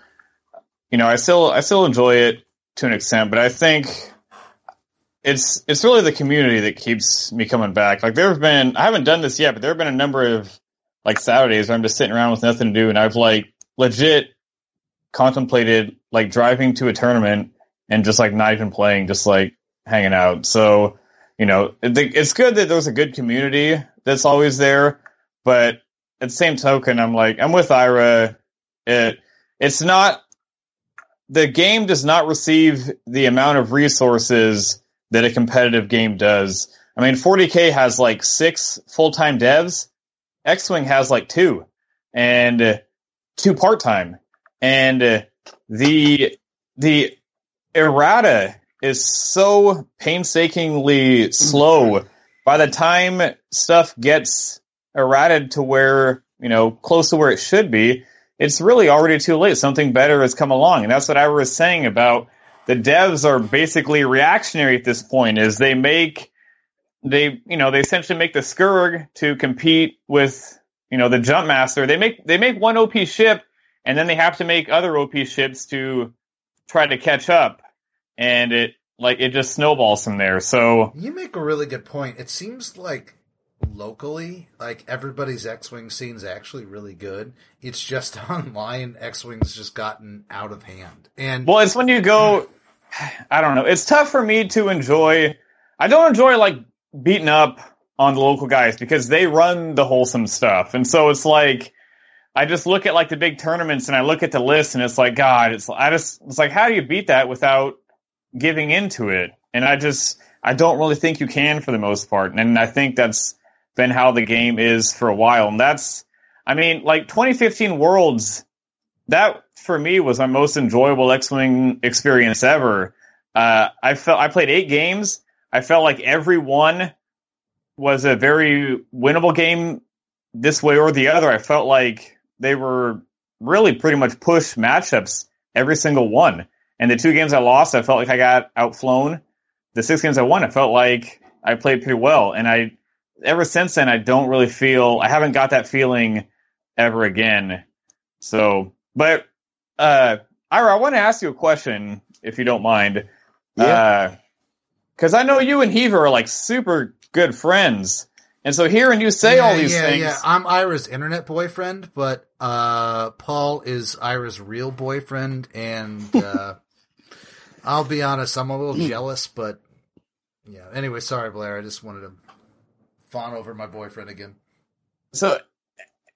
You know, I still I still enjoy it to an extent, but I think it's it's really the community that keeps me coming back. Like there have been I haven't done this yet, but there have been a number of like Saturdays where I'm just sitting around with nothing to do, and I've like legit contemplated like driving to a tournament and just like not even playing, just like hanging out. So you know, it's good that there's a good community that's always there, but at the same token, I'm like I'm with Ira. It it's not the game does not receive the amount of resources that a competitive game does. I mean, 40k has like six full time devs. X Wing has like two, and two part time, and uh, the the errata is so painstakingly slow. Mm-hmm. By the time stuff gets errated to where you know close to where it should be, it's really already too late. Something better has come along, and that's what I was saying about the devs are basically reactionary at this point. Is they make they you know they essentially make the Scurrg to compete with you know the Jumpmaster. They make they make one OP ship, and then they have to make other OP ships to try to catch up, and it like it just snowballs from there. So You make a really good point. It seems like locally, like everybody's X-wing scene's actually really good. It's just online, X-wing's just gotten out of hand. And Well, it's when you go. I don't know. It's tough for me to enjoy. I don't enjoy like beating up on the local guys because they run the wholesome stuff, and so it's like I just look at like the big tournaments and I look at the list and it's like God, it's I just it's like how do you beat that without giving into it? And I just I don't really think you can for the most part. And I think that's been how the game is for a while. And that's I mean, like 2015 Worlds, that for me was my most enjoyable X-wing experience ever. Uh, I felt I played eight games. I felt like every one was a very winnable game this way or the other. I felt like they were really pretty much push matchups every single one. And the two games I lost, I felt like I got outflown. The six games I won, I felt like I played pretty well. And I, ever since then, I don't really feel, I haven't got that feeling ever again. So, but, uh, Ira, I want to ask you a question, if you don't mind. Yeah. Because I know you and Heaver are like super good friends. And so hearing you say all these yeah, things. Yeah, I'm Ira's internet boyfriend, but uh, Paul is Ira's real boyfriend, and uh, I'll be honest, I'm a little jealous, but yeah. Anyway, sorry, Blair. I just wanted to fawn over my boyfriend again. So,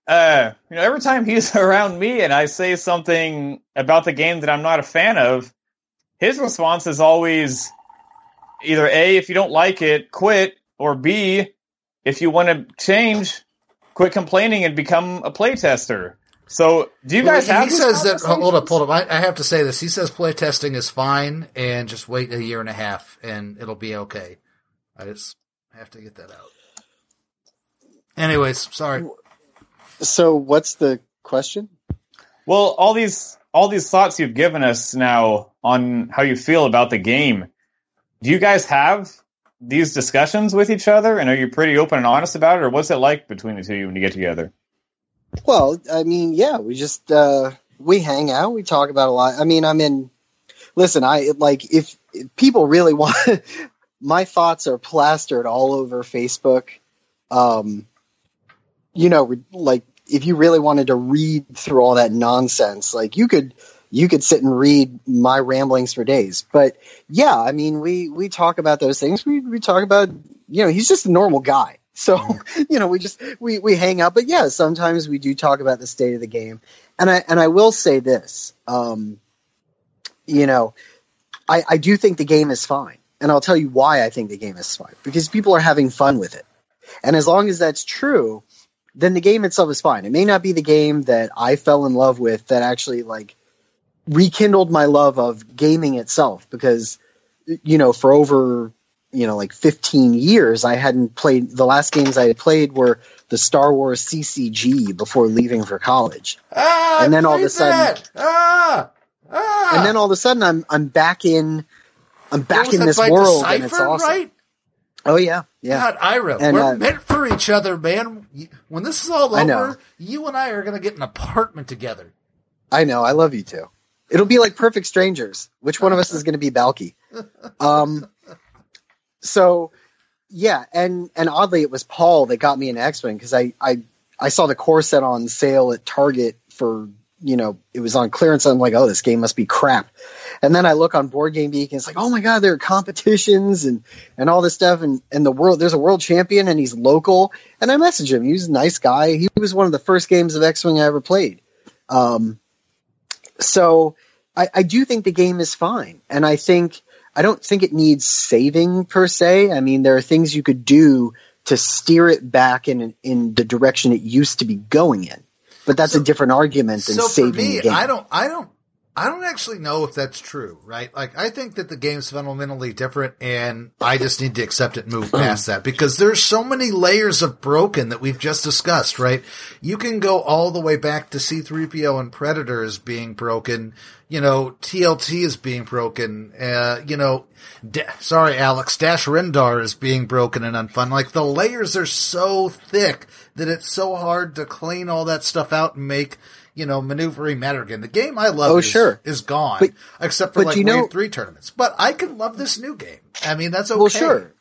uh, you know, every time he's around me and I say something about the game that I'm not a fan of, his response is always either A, if you don't like it, quit, or B, if you want to change, quit complaining and become a playtester. So, do you Well, guys have he says that. Hold up, hold up. I, I have to say this. He says playtesting is fine, and just wait a year and a half, and it'll be okay. I just have to get that out. Anyways, sorry. So what's the question? Well, all these all these thoughts you've given us now on how you feel about the game. Do you guys have these discussions with each other, and are you pretty open and honest about it, or what's it like between the two of you when you get together? Well, I mean, yeah, we just uh we hang out, we talk about a lot. I mean, I'm in listen, I like if, if people really want my thoughts are plastered all over Facebook. Um you know, like if you really wanted to read through all that nonsense, like you could you could sit and read my ramblings for days. But yeah, I mean, we we talk about those things. We we talk about, you know, he's just a normal guy. So, you know, we just we we hang out, but yeah, sometimes we do talk about the state of the game. And I and I will say this, um you know, I I do think the game is fine. And I'll tell you why I think the game is fine. Because people are having fun with it. And as long as that's true, then the game itself is fine. It may not be the game that I fell in love with that actually like rekindled my love of gaming itself because you know for over you know like 15 years I hadn't played the last games I had played were the Star Wars CCG before leaving for college. Ah, And then all of a sudden- ah, ah. And then all of a sudden I'm I'm back in I'm back in this world and it's awesome. right? Oh yeah. Yeah. God, Ira, And, we're uh, meant for each other, man. When this is all over, you and I are going to get an apartment together. I know. I love you too. It'll be like perfect strangers. Which one of us is going to be Balki? Um, so yeah, and and oddly, it was Paul that got me into X Wing because I I I saw the core set on sale at Target for you know it was on clearance. I'm like, oh, this game must be crap. And then I look on Board Game Geek and it's like, oh my god, there are competitions and and all this stuff and and the world there's a world champion and he's local. And I message him. He's a nice guy. He was one of the first games of X Wing I ever played. Um, so I, I do think the game is fine, and I think I don't think it needs saving per se. I mean, there are things you could do to steer it back in in the direction it used to be going in, but that's So- a different argument than So for saving me, the game. I don't, I don't, I don't actually know if that's true, right? Like, I think that the game's fundamentally different, and I just need to accept it and move past that because there's so many layers of broken that we've just discussed, right? You can go all the way back to C-3PO and Predator as being broken. You know, TLT is being broken. Uh, you know, sorry, Alex, Dash Rendar is being broken and unfun. Like, the layers are so thick that it's so hard to clean all that stuff out and make, you know, maneuvering matter again. The game I love Oh, is, sure. is gone, But- except for like you know- Wave 3 tournaments. But I can love this new game. I mean, that's okay. Well, sure.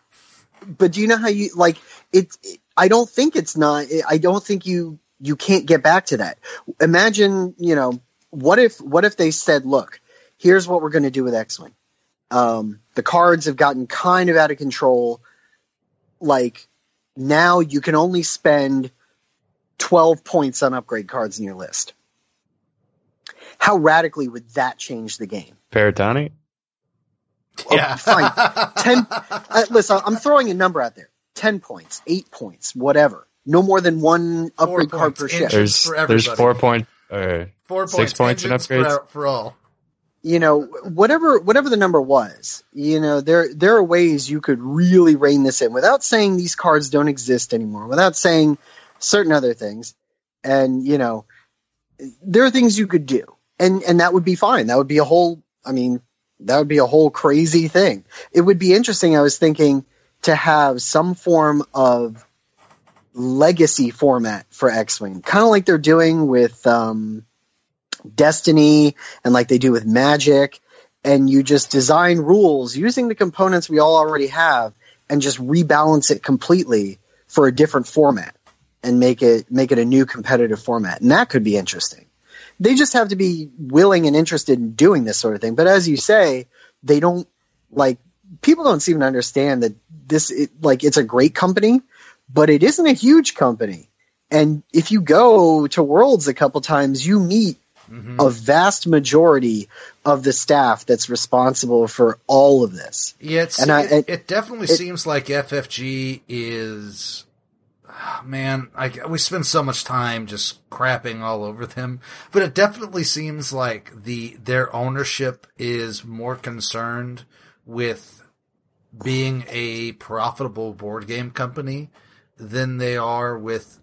But do you know how you like it? it- I don't think it's not. I don't think you you can't get back to that. Imagine, you know, what if what if they said, "Look, here's what we're going to do with X-wing. Um, the cards have gotten kind of out of control. Like now, you can only spend 12 points on upgrade cards in your list. How radically would that change the game? Paratani? yeah, fine. Ten. Uh, listen, I'm throwing a number out there. Ten points, eight points, whatever. No more than one Four upgrade card per ship. There's there's four point uh, Four Six points in engines upgrades? for, for all. You know, whatever whatever the number was. You know, there there are ways you could really rein this in without saying these cards don't exist anymore, without saying certain other things. And you know, there are things you could do, and and that would be fine. That would be a whole. I mean, that would be a whole crazy thing. It would be interesting. I was thinking to have some form of legacy format for X-wing, kind of like they're doing with um, Destiny and like they do with Magic, and you just design rules using the components we all already have, and just rebalance it completely for a different format and make it make it a new competitive format, and that could be interesting. They just have to be willing and interested in doing this sort of thing. But as you say, they don't like people don't seem to understand that this it, like it's a great company, but it isn't a huge company. And if you go to Worlds a couple times, you meet Mhm. a vast majority of the staff that's responsible for all of this. Yeah, it's, And I- it, it- it definitely it- seems like FFG is. Ah, Man, I, we spend so much time just crapping all over them, but it definitely seems like the their ownership is more concerned with being a profitable board game company than they are with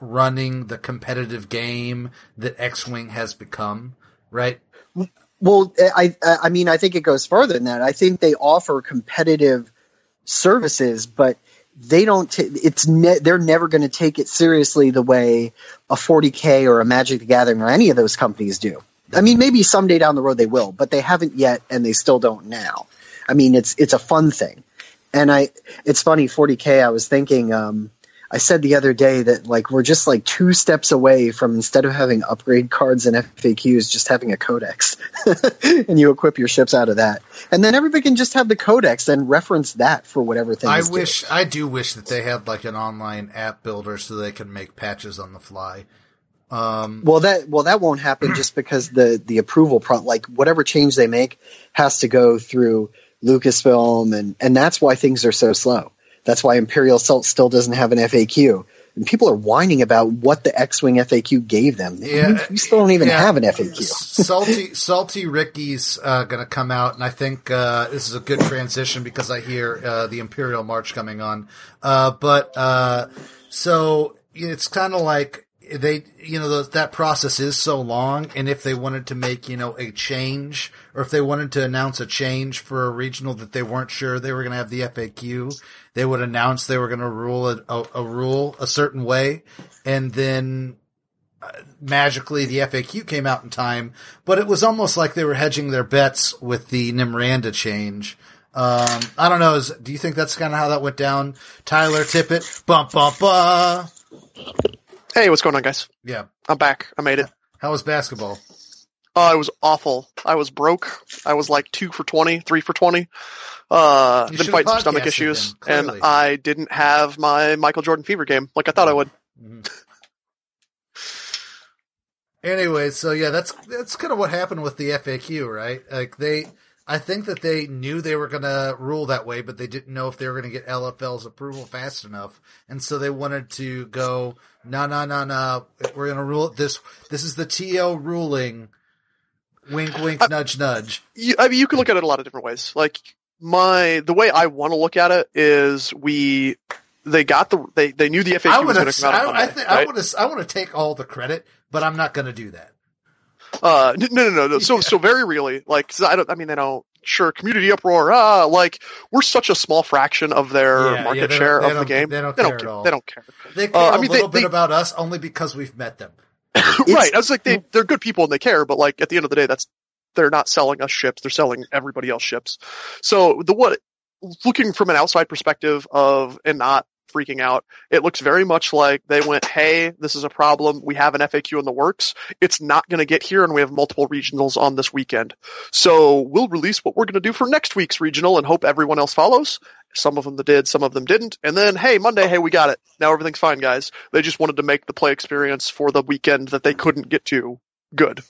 running the competitive game that X-wing has become. Right? Well, I I I mean I think it goes further than that. I think they offer competitive services, but they don't. T- it's ne- they're never going to take it seriously the way a 40k or a Magic the Gathering or any of those companies do. I mean, maybe someday down the road they will, but they haven't yet, and they still don't now. I mean, it's it's a fun thing, and I it's funny 40k. I was thinking. Um, I said the other day that like we're just like two steps away from instead of having upgrade cards and FAQs, just having a codex, and you equip your ships out of that, and then everybody can just have the codex and reference that for whatever thing. I wish, I do wish that they had like an online app builder so they can make patches on the fly. Um, Well, that well that won't happen just because the the approval pro like whatever change they make has to go through Lucasfilm and and that's why things are so slow. That's why Imperial Salt still doesn't have an FAQ. And people are whining about what the X-wing FAQ gave them. Yeah, we, we still don't even yeah. have an FAQ. salty, salty Ricky's uh, going to come out, and I think uh, this is a good transition because I hear uh, the Imperial March coming on. Uh, but uh, so it's kind of like they, you know, that process is so long, and if they wanted to make, you know, a change, or if they wanted to announce a change for a regional that they weren't sure they were going to have the FAQ, they would announce they were going to rule a, a, a rule a certain way, and then magically the FAQ came out in time, but it was almost like they were hedging their bets with the Nymranda change. Um, I don't know. Is, do you think that's kind of how that went down? Tyler Tippett, bum bum bum. Hey, what's going on, guys? Yeah. I'm back. I made it. How was basketball? Oh, it was awful. I was broke. I was like two for 20, three for 20. Uh, You been fighting some stomach issues, and. I didn't have my Michael Jordan fever game like I thought I would. Mhm. Anyway, so yeah, that's that's kind of what happened with the FAQ, right? Like they, I think that they knew they were going to rule that way, but they didn't know if they were going to get LFL's approval fast enough, and so they wanted to go, no, no, no, no, we're going to rule it this. This is the TO ruling. Wink, wink, Uh, nudge, nudge. You, I mean, you can look at it a lot of different ways. Like my, the way I want to look at it is we, they got the, they, they knew the FAQ I was going to come out I, I Monday, think I right? would I want to take all the credit, but I'm not going to do that. Uh, no, no, no, no. So, so very really, like, 'cause I don't, I mean, they don't, sure, community uproar, ah, like, we're such a small fraction of their Yeah, yeah, market they share don't- of the don't- game. they don't they care don't at care. all. They don't care. They care Uh, I a mean, little they- bit they- about us only because we've met them. right. I was like, they, they're good people and they care, but like, at the end of the day, that's, they're not selling us ships. They're selling everybody else ships. So the what, looking from an outside perspective of, and not freaking out. It looks very much like they went, "Hey, this is a problem. We have an FAQ in the works. It's not going to get here, and we have multiple regionals on this weekend. So we'll release what we're going to do for next week's regional, and hope everyone else follows." Some of them did, some of them didn't. And then, hey, Monday, hey, we got it. Now everything's fine, guys. They just wanted to make the play experience for the weekend that they couldn't get to good.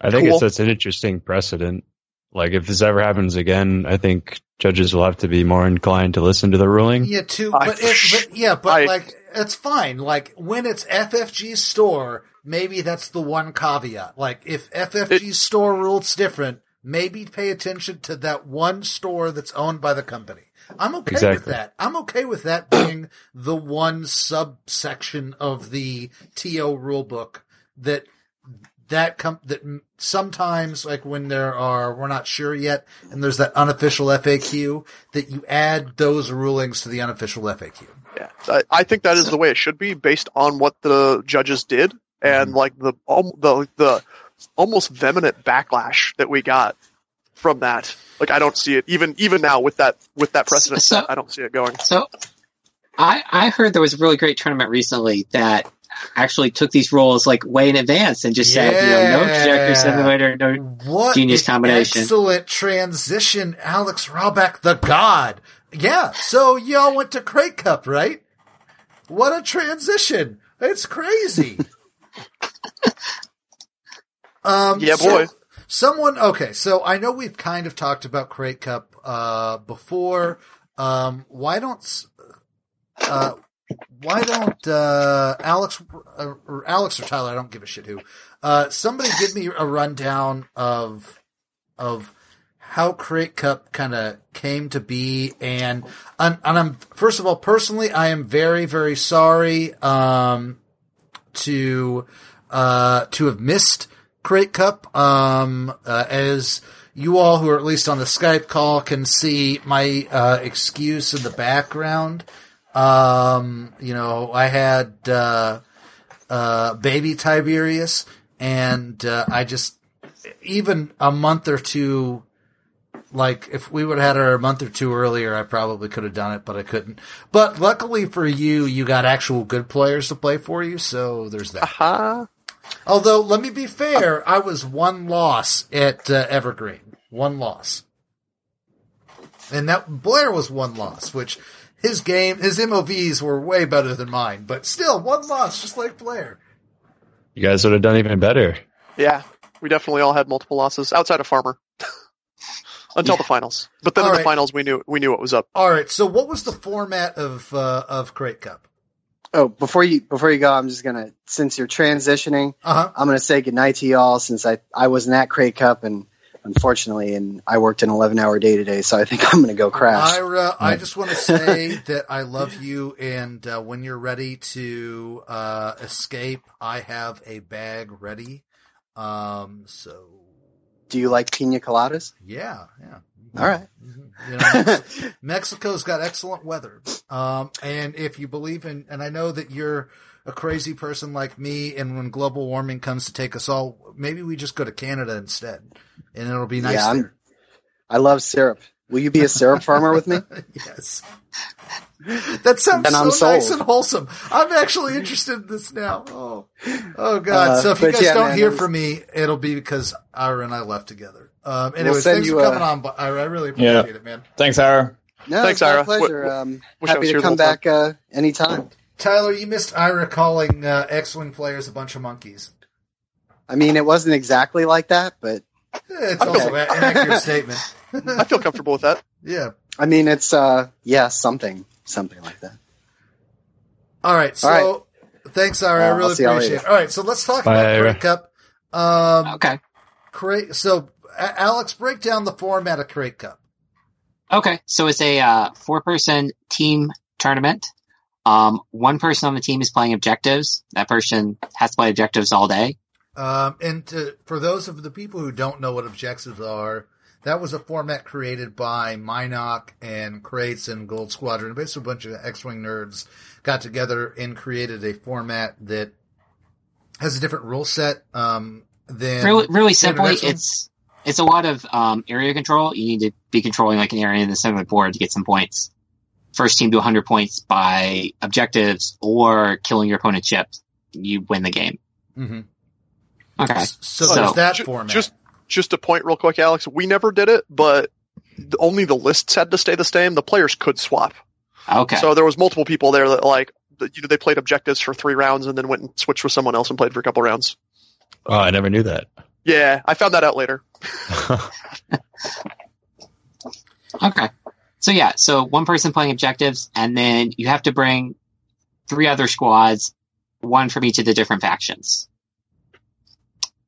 I think Cool. it sets an interesting precedent. Like if this ever happens again, I think judges will have to be more inclined to listen to the ruling. Yeah, too. I- But, if, but yeah, but I- like it's fine. Like when it's FFG's store, maybe that's the one caveat. Like if FFG's store rules different, maybe pay attention to that one store that's owned by the company. I'm okay with that. I'm okay with that being the one subsection of the TO rulebook that that com- that sometimes like when there are we're not sure yet and there's that unofficial FAQ that you add those rulings to the unofficial FAQ. Yeah, I, I think that is the way it should be based on what the judges did and like the um, the the almost vehement backlash that we got from that. Like I don't see it even even now with that with that precedent So- set. I don't see it going. So, I I heard there was a really great tournament recently that actually took these roles like way in advance and just said, you know, no Yeah. trajectory simulator, no. What Genius an combination. Excellent transition, Alex Rawback, the God. Yeah, so y'all went to Krayt Cup, right? What a transition! It's crazy. um, Yeah, so boy. someone, okay, so I know we've kind of talked about Krayt Cup uh, before. Um, why don't uh, why don't uh, Alex uh, or Alex or Tyler? I don't give a shit who. Uh, somebody give me a rundown of of how Krayt Cup kind of came to be, and and, I'm first of all personally, I am very very sorry um, to uh, to have missed Krayt Cup. Um, uh, as you all who are at least on the Skype call can see my uh, excuse in the background. Um, you know, I had uh, uh, baby Tiberius, and uh, I just even a month or two. Like if we would have had her a month or two earlier, I probably could have done it, but I couldn't. But luckily for you, you got actual good players to play for you, so there's that. Huh? Although, let me be fair, I was one loss at uh, Evergreen. One loss. And that Blair was one loss, which his game, his MOVs were way better than mine, but still one loss, just like Blair. You guys would have done even better. Yeah, we definitely all had multiple losses outside of Farmer until the finals. But then All in right. the finals, we knew we knew what was up. All right, so what was the format of uh, of Krayt Cup? Oh, before you before you go, I'm just gonna since you're transitioning, Uh huh. I'm gonna say goodnight to y'all since I I wasn't at Krayt Cup and unfortunately and I worked an 11 hour day today, so I think I'm gonna go crash. Ira, I just want to say that I love you, and uh, when you're ready to uh, escape, I have a bag ready. Um, so Do you like pina coladas? yeah, yeah. All right. Mhm. You know, Mex- Mexico's got excellent weather. Um, and if you believe in, and I know that you're a crazy person like me, and when global warming comes to take us all, maybe we just go to Canada instead, and it'll be nice Yeah, I'm- there. I love syrup. Will you be a syrup farmer with me? yes. That sounds Then I'm so nice and wholesome. I'm actually interested in this now. Oh, oh God! Uh, so if you guys yeah, don't man, hear was- from me, it'll be because Ira and I left together. Um, anyways, send thanks you for a- coming on, Ira, I really Yeah. appreciate it, man. Thanks, Ira. No, Thanks, it's my Ira. pleasure. Wish- um, happy to come back uh, anytime. Tyler, you missed Ira calling uh, X-wing players a bunch of monkeys. I mean, it wasn't exactly like that, but Eh, It's also a- an accurate statement. I feel comfortable with that. yeah. I mean, it's uh, yeah, something, something like that. All right. So, All thanks, Ira. I Uh, I'll really appreciate it. All right. So let's talk Bye, about Ira. Krayt Cup. Um, Okay. Krayt. So, A- Alex, break down the format of Krayt Cup. Okay. So it's a uh, four person team tournament. Um, one person on the team is playing objectives. That person has to play objectives all day. Um, and to, for those of the people who don't know what objectives are, that was a format created by Minoc and Crates and Gold Squadron. Basically, a bunch of X-wing nerds got together and created a format that has a different rule set. Um, than really, really simply, it's it's a lot of um, area control. You need to be controlling like an area in the center of the board to get some points. First team to 100 points by objectives or killing your opponent's ship, you win the game. hmm Okay. So, So- there's that Ju- format. Just just a point real quick, Alex. We never did it, but only the lists had to stay the same. The players could swap. Okay. So there was multiple people there that like you know, they played objectives for three rounds and then went and switched with someone else and played for a couple rounds. Oh, I never knew that. Yeah, I found that out later. Okay. So yeah, so one person playing objectives, and then you have to bring three other squads, one from each of the different factions.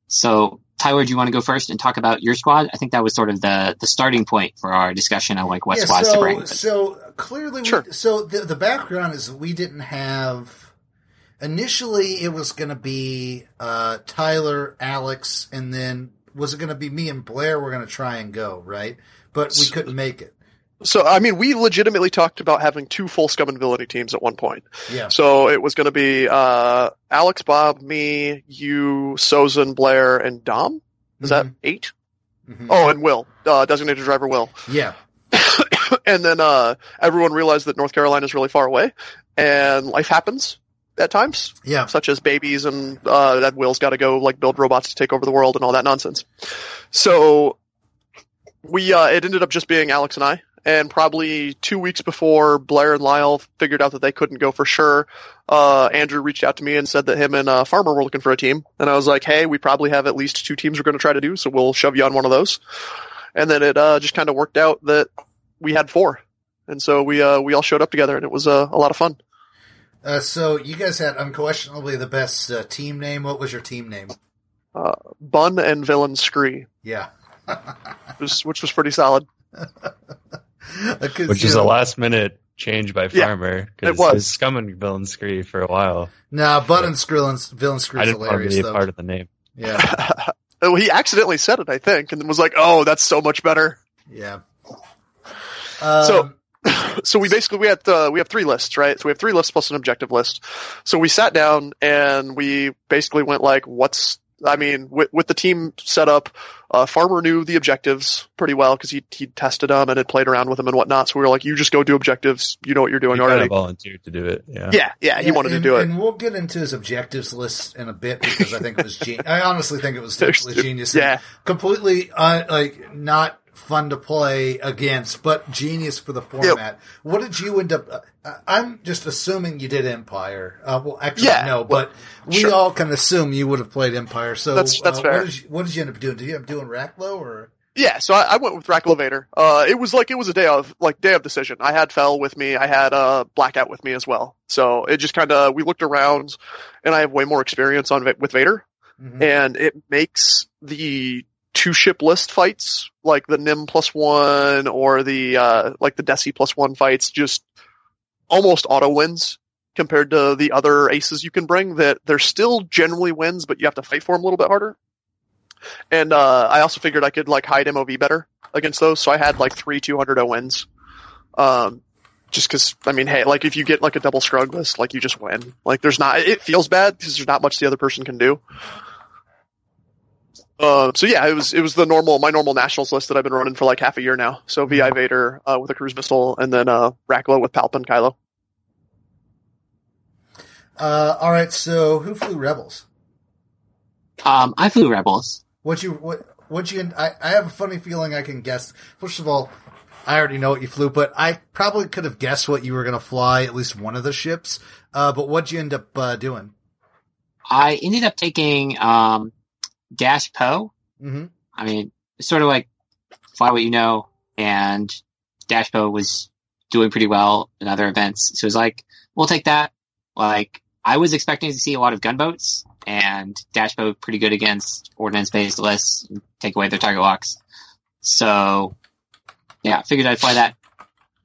So Tyler, do you want to go first and talk about your squad? I think that was sort of the the starting point for our discussion on like what yeah, squads so, to bring. So clearly, Sure. we, so the the background is we didn't have. Initially, it was going to be uh, Tyler, Alex, and then was it going to be me and Blair? We're going to try and go right, but we couldn't make it. So I mean, we legitimately talked about having two full scum and villainy teams at one point. Yeah, So it was going to be uh, Alex, Bob, me, you, Sozin, Blair, and Dom. Is that eight? Mhm. Oh, and Will, uh, designated driver Will. yeah, and then uh, everyone realized that North Carolina is really far away, and life happens at times, yeah. such as babies and uh, that Will's got to go like build robots to take over the world and all that nonsense. So we uh, it ended up just being Alex and I. And probably two weeks before Blair and Lyle figured out that they couldn't go for sure, uh, Andrew reached out to me and said that him and uh, Farmer were looking for a team. And I was like, hey, we probably have at least two teams we're going to try to do, so we'll shove you on one of those. And then it uh, just kind of worked out that we had four. And so we uh, we all showed up together, and it was uh, a lot of fun. Uh, so you guys had unquestionably the best uh, team name. What was your team name? Bun and Villain Scree, Yeah, which was pretty solid. 'Cause, Which is know- a last minute change by Yeah, Farmer. it was. His scum and villain scree for a while. Nah, Bud and Skrill's villain I Skrill's didn't want to be a part of the name. Yeah, Oh, he accidentally said it, I think, and then was like, "Oh, that's so much better." yeah. Um, So- so we basically we had uh, we have three lists, right? So we have three lists plus an objective list. So we sat down and we basically went like, what's I mean, with, with the team set up, uh, Farmer knew the objectives pretty well because he he tested them and had played around with them and whatnot. So we were like, you just go do objectives. You know what you're doing He already. of volunteered to do it. Yeah. Yeah, yeah, he Yeah, wanted and, to do it. and we'll get into his objectives list in a bit because I think it was gen- I honestly think it was totally genius. Yeah. completely uh, like not fun to play against, but genius for the format. What did you end up? Uh, I'm just assuming you did Empire. Uh, well, actually, Yeah, no, well, but we sure. all can assume you would have played Empire. So That's- that's uh, fair. What did, you, what did you end up doing? Did you end up doing Racklow or? Yeah, so I, I went with Racklevator. Uh, it was like it was a day of like day of decision. I had Fell with me. I had uh, Blackout with me as well. So it just kind of we looked around, and I have way more experience on with Vader, Mhm. and it makes the two ship list fights like the Nym plus one or the uh, like the Desi plus one fights just almost auto wins compared to the other aces you can bring. That they're still generally wins, but you have to fight for them a little bit harder. And uh, I also figured I could like hide MOV better against those, so I had like three 200 wins. Um, just because I mean, hey, like if you get like a double scrug list, like you just win. Like there's not, it feels bad because there's not much the other person can do. Uh, so yeah, it was it was the normal my normal nationals list that I've been running for like half a year now. So Vi Vader uh, with a cruise missile, and then uh, Racklo with Palp and Kylo. Uh, all right. So who flew Rebels? Um, I flew Rebels. What you what what you? I, I have a funny feeling I can guess. First of all, I already know what you flew, but I probably could have guessed what you were going to fly at least one of the ships. Uh, but what'd you end up uh, doing? I ended up taking um, Dash Poe. hmm I mean, it's sort of like fly what you know, and Dash Poe was doing pretty well in other events. So it was like, we'll take that. Like, I was expecting to see a lot of gunboats, and Dash Poe pretty good against ordnance-based lists, and take away their target locks. So, yeah, figured I'd fly that.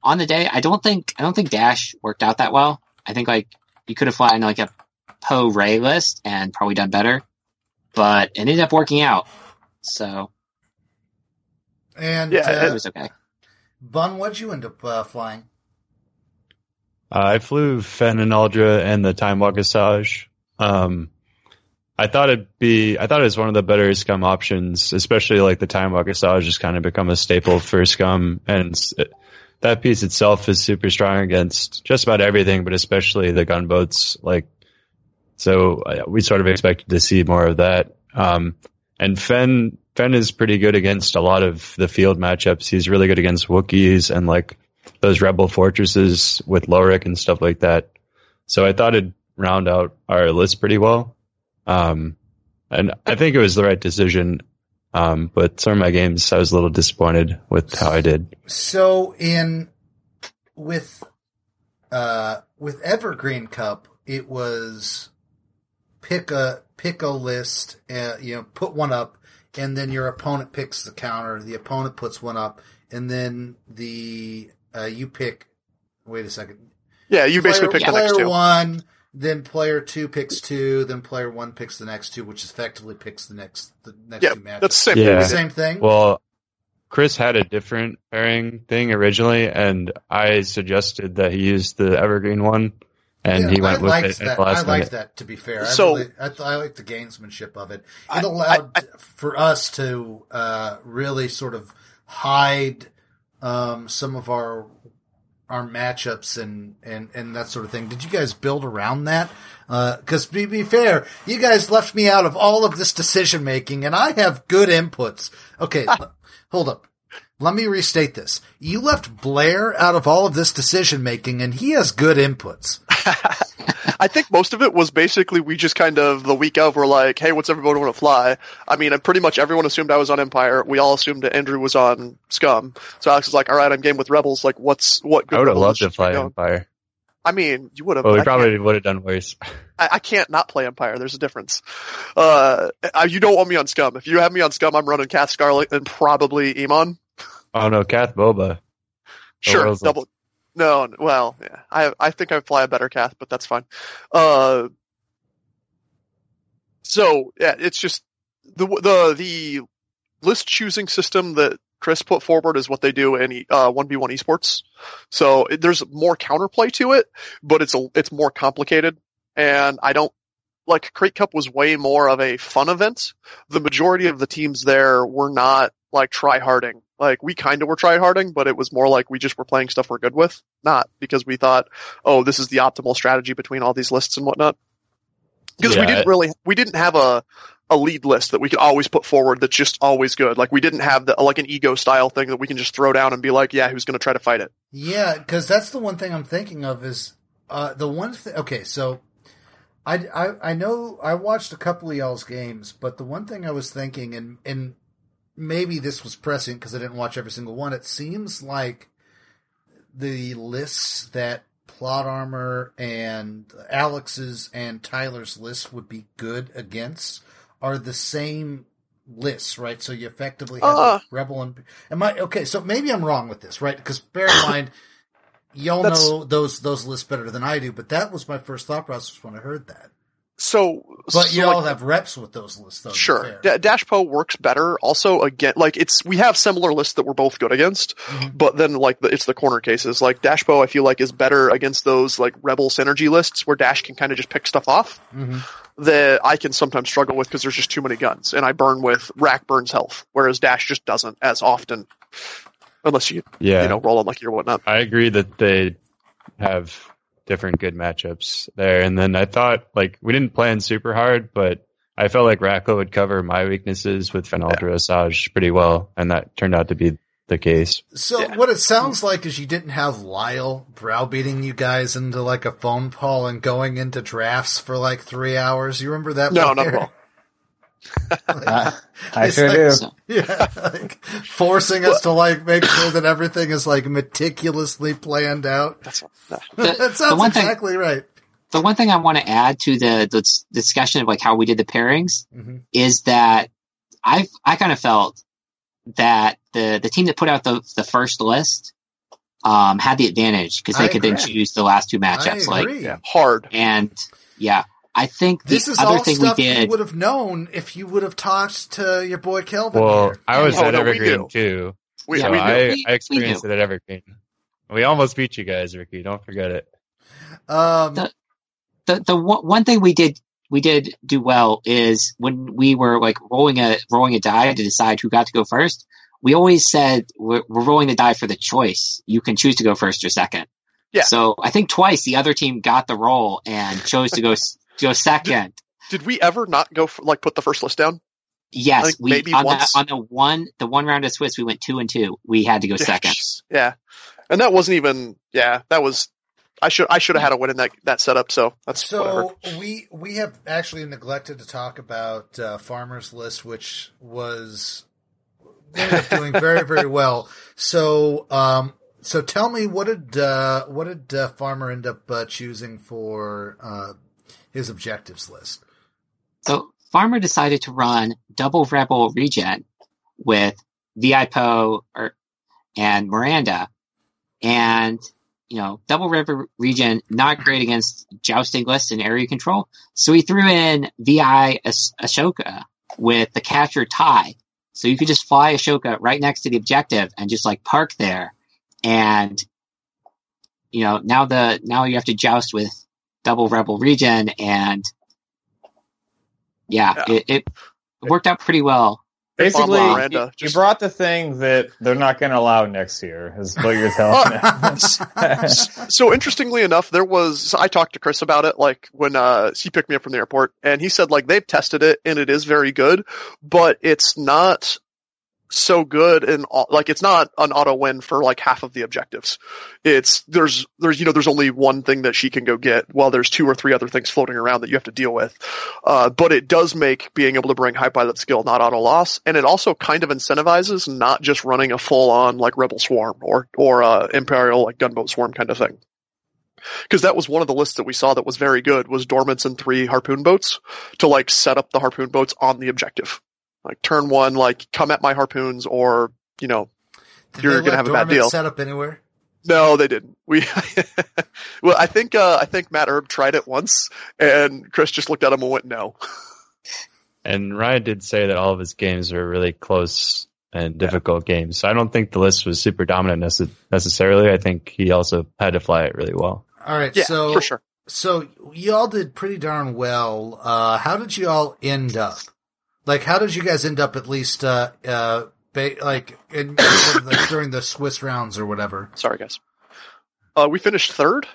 On the day, I don't think I don't think Dash worked out that well. I think like you could have flown like a Poe Ray list and probably done better, but it ended up working out. So And Yeah, it uh, was okay. Bunn, what'd you end up uh, flying? Uh, I flew Fen and Aldra and the Time Walk Asajj. Um, I thought it'd be, I thought it was one of the better scum options, especially like the Time Walk Asajj has kind of become a staple for scum. And s- that piece itself is super strong against just about everything, but especially the gunboats. Like, so uh, we sort of expected to see more of that. Um, and Fen Fen is pretty good against a lot of the field matchups. He's really good against Wookiees and like those rebel fortresses with Lowhhrick and stuff like that. So I thought it'd round out our list pretty well. Um, and I think it was the right decision. Um, but some of my games, I was a little disappointed with how I did. So in with uh with Evergreen Cup, it was pick a pick a list, uh, you know, put one up, and then your opponent picks the counter. The opponent puts one up, and then the uh, you pick. Wait a second. Yeah, you basically player, pick the player next two. one, then player two picks two, then player one picks the next two, which effectively picks the next the next Yeah, two matches. that's the same Yeah. thing. we the did. same thing. Well, Chris had a different pairing thing originally, and I suggested that he use the evergreen one, and Yeah, he went I with liked it that. I last liked that. To be fair, So- I, really, I, I like the gamesmanship of it. It I- allowed I- for us to uh, really sort of hide um, some of our our matchups and, and, and that sort of thing. Did you guys build around that? Because to be fair, you guys left me out of all of this decision making, and I have good inputs. Okay, l- hold up. Let me restate this. You left Blair out of all of this decision making, and he has good inputs. I think most of it was basically we just kind of the week of were like, hey, what's everybody want to fly? I mean, pretty much everyone assumed I was on Empire. We all assumed that Andrew was on Scum. So Alex was like, all right, I'm game with Rebels. Like, what's what? Good I would have loved to fly? Empire. I mean, you would have. Well, we I probably would have done worse. I, I can't not play Empire. There's a difference. Uh, I, you don't want me on Scum. If you have me on Scum, I'm running Kath Scarlet and probably Emon. Oh no, Kath Boba. Sure, world's like- double. No, well, yeah, I I think I fly a better Kath, but that's fine. Uh, so yeah, it's just the the the list choosing system that Chris put forward is what they do in uh one v one esports. So it, there's more counterplay to it, but it's a it's more complicated, and I don't like Krayt Cup was way more of a fun event. The majority of the teams there were not like try harding. Like we kind of were try harding, but it was more like we just were playing stuff we're good with, not because we thought, oh, this is the optimal strategy between all these lists and whatnot. Because we didn't really, we didn't have a a lead list that we could always put forward that's just always good. Like we didn't have the like an ego style thing that we can just throw down and be like, yeah, who's going to try to fight it? Yeah, because that's the one thing I'm thinking of is uh, the one thing. Okay, so I, I I know I watched a couple of y'all's games, but the one thing I was thinking, and and maybe this was prescient because I didn't watch every single one. It seems like the lists that plot armor and Alex's and Tyler's lists would be good against are the same lists, right? So you effectively have Uh. Rebel and am I okay? So maybe I'm wrong with this, right? Because bear in mind, y'all know those those lists better than I do, but that was my first thought process when I heard that. So, But you so, all like, have reps with those lists, though. Sure. fair. Da- Dash Po works better. Also, again, like it's we have similar lists that we're both good against, Mhm. but then like the, it's the corner cases. Like Dash Po, I feel like is better against those like rebel synergy lists where Dash can kind of just pick stuff off. Mhm. That I can sometimes struggle with because there's just too many guns, and I burn with rack burns health, whereas Dash just doesn't as often, unless you Yeah, you know roll unlucky or whatnot. I agree that they have different good matchups there. And then I thought like we didn't plan super hard, but I felt like Racco would cover my weaknesses with Fenaldra Asajj pretty well, and that turned out to be the case. So Yeah. what it sounds like is you didn't have Lyle browbeating you guys into like a phone call and going into drafts for like three hours. You remember that? No, Blair? not at all. I, I sure like- do. So, Yeah, like forcing us to like make sure that everything is like meticulously planned out. That's no. the, that sounds one thing, exactly right. the one thing I want to add to the, the discussion of like how we did the pairings Mhm. is that I I kind of felt that the the team that put out the the first list um had the advantage because they I could then choose the last two matchups. I Like yeah, hard. and yeah, I think the This is other all thing we stuff you would have known if you would have talked to your boy Kelvin. Well, here. I was Oh, at no, we Evergreen knew. too, We, so we. I, I experienced we it at Evergreen. We almost beat you guys, Ricky. Don't forget it. Um, The- the the one one thing we did we did do well is when we were like rolling a rolling a die to decide who got to go first. we always said we're, we're rolling the die for the choice. You can choose to go first or second. Yeah. So I think twice the other team got the roll and chose to go s- go second. Did we ever not go for, like put the first list down? Yes, think we maybe on once. the on the one the one round of Swiss we went two and two. We had to go second. Yeah, and that wasn't even. Yeah, that was. I should I should have had a win in that that setup. So that's whatever. So we we have actually neglected to talk about uh, Farmer's List, which was ended up doing very very well. So um so tell me what did uh, what did uh, Farmer end up uh, choosing for uh, his objectives list? So Farmer decided to run double rebel regen with VIPO or, and Miranda. And, you know, double rebel regen, not great against jousting lists and area control. So he threw in VI As- Ahsoka with the catcher tie. So you could just fly Ahsoka right next to the objective and just like park there. And, you know, now the, now you have to joust with double rebel regen and yeah, Yeah. It, it worked out pretty well. Basically, Bob you, Miranda, you just- brought the thing that they're not going to allow next year, is what you're telling me. so interestingly enough, there was I talked to Chris about it like when uh he picked me up from the airport and he said like they've tested it and it is very good, but it's not so good and like it's not an auto win for like half of the objectives. It's there's there's you know there's only one thing that she can go get while there's two or three other things floating around that you have to deal with. Uh, but it does make being able to bring high pilot skill not auto loss, and it also kind of incentivizes not just running a full on like rebel swarm or or uh, imperial like gunboat swarm kind of thing. Because that was one of the lists that we saw that was very good was Dormants and three harpoon boats to like set up the harpoon boats on the objective. Like turn one, like come at my harpoons, or you know, Did You're gonna have a bad deal. Set up anywhere? no, they didn't. We well, I think uh, I think Matt Herb tried it once, and Chris just looked at him and went no. And Ryan did say that all of his games were really close and difficult games. So I don't think the list was super dominant nece- necessarily. I think he also had to fly it really well. All right, Yeah, so for sure. so y'all did pretty darn well. Uh, how did you all end up? Like, how did you guys end up at least, uh, uh, ba- like, in, like during the Swiss rounds or whatever? Sorry, guys. Uh, we finished third,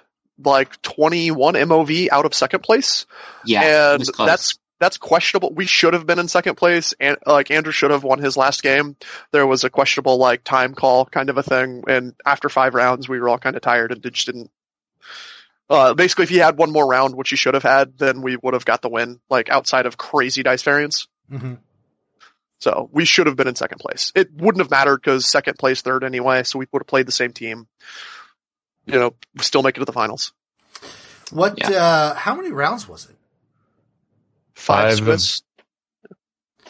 like 21 MOV out of second place. Yeah, and that's that's questionable. We should have been in second place, and like Andrew should have won his last game. There was a questionable like time call kind of a thing, and after five rounds, we were all kind of tired and just didn't. Uh, basically, if he had one more round, which he should have had, then we would have got the win. Like outside of crazy dice variance, hmm so we should have been in second place. It wouldn't have mattered because second place, third anyway, so we would have played the same team. You know, still make it to the finals. What? Yeah. Uh, how many rounds was it? Five, Five Swiss,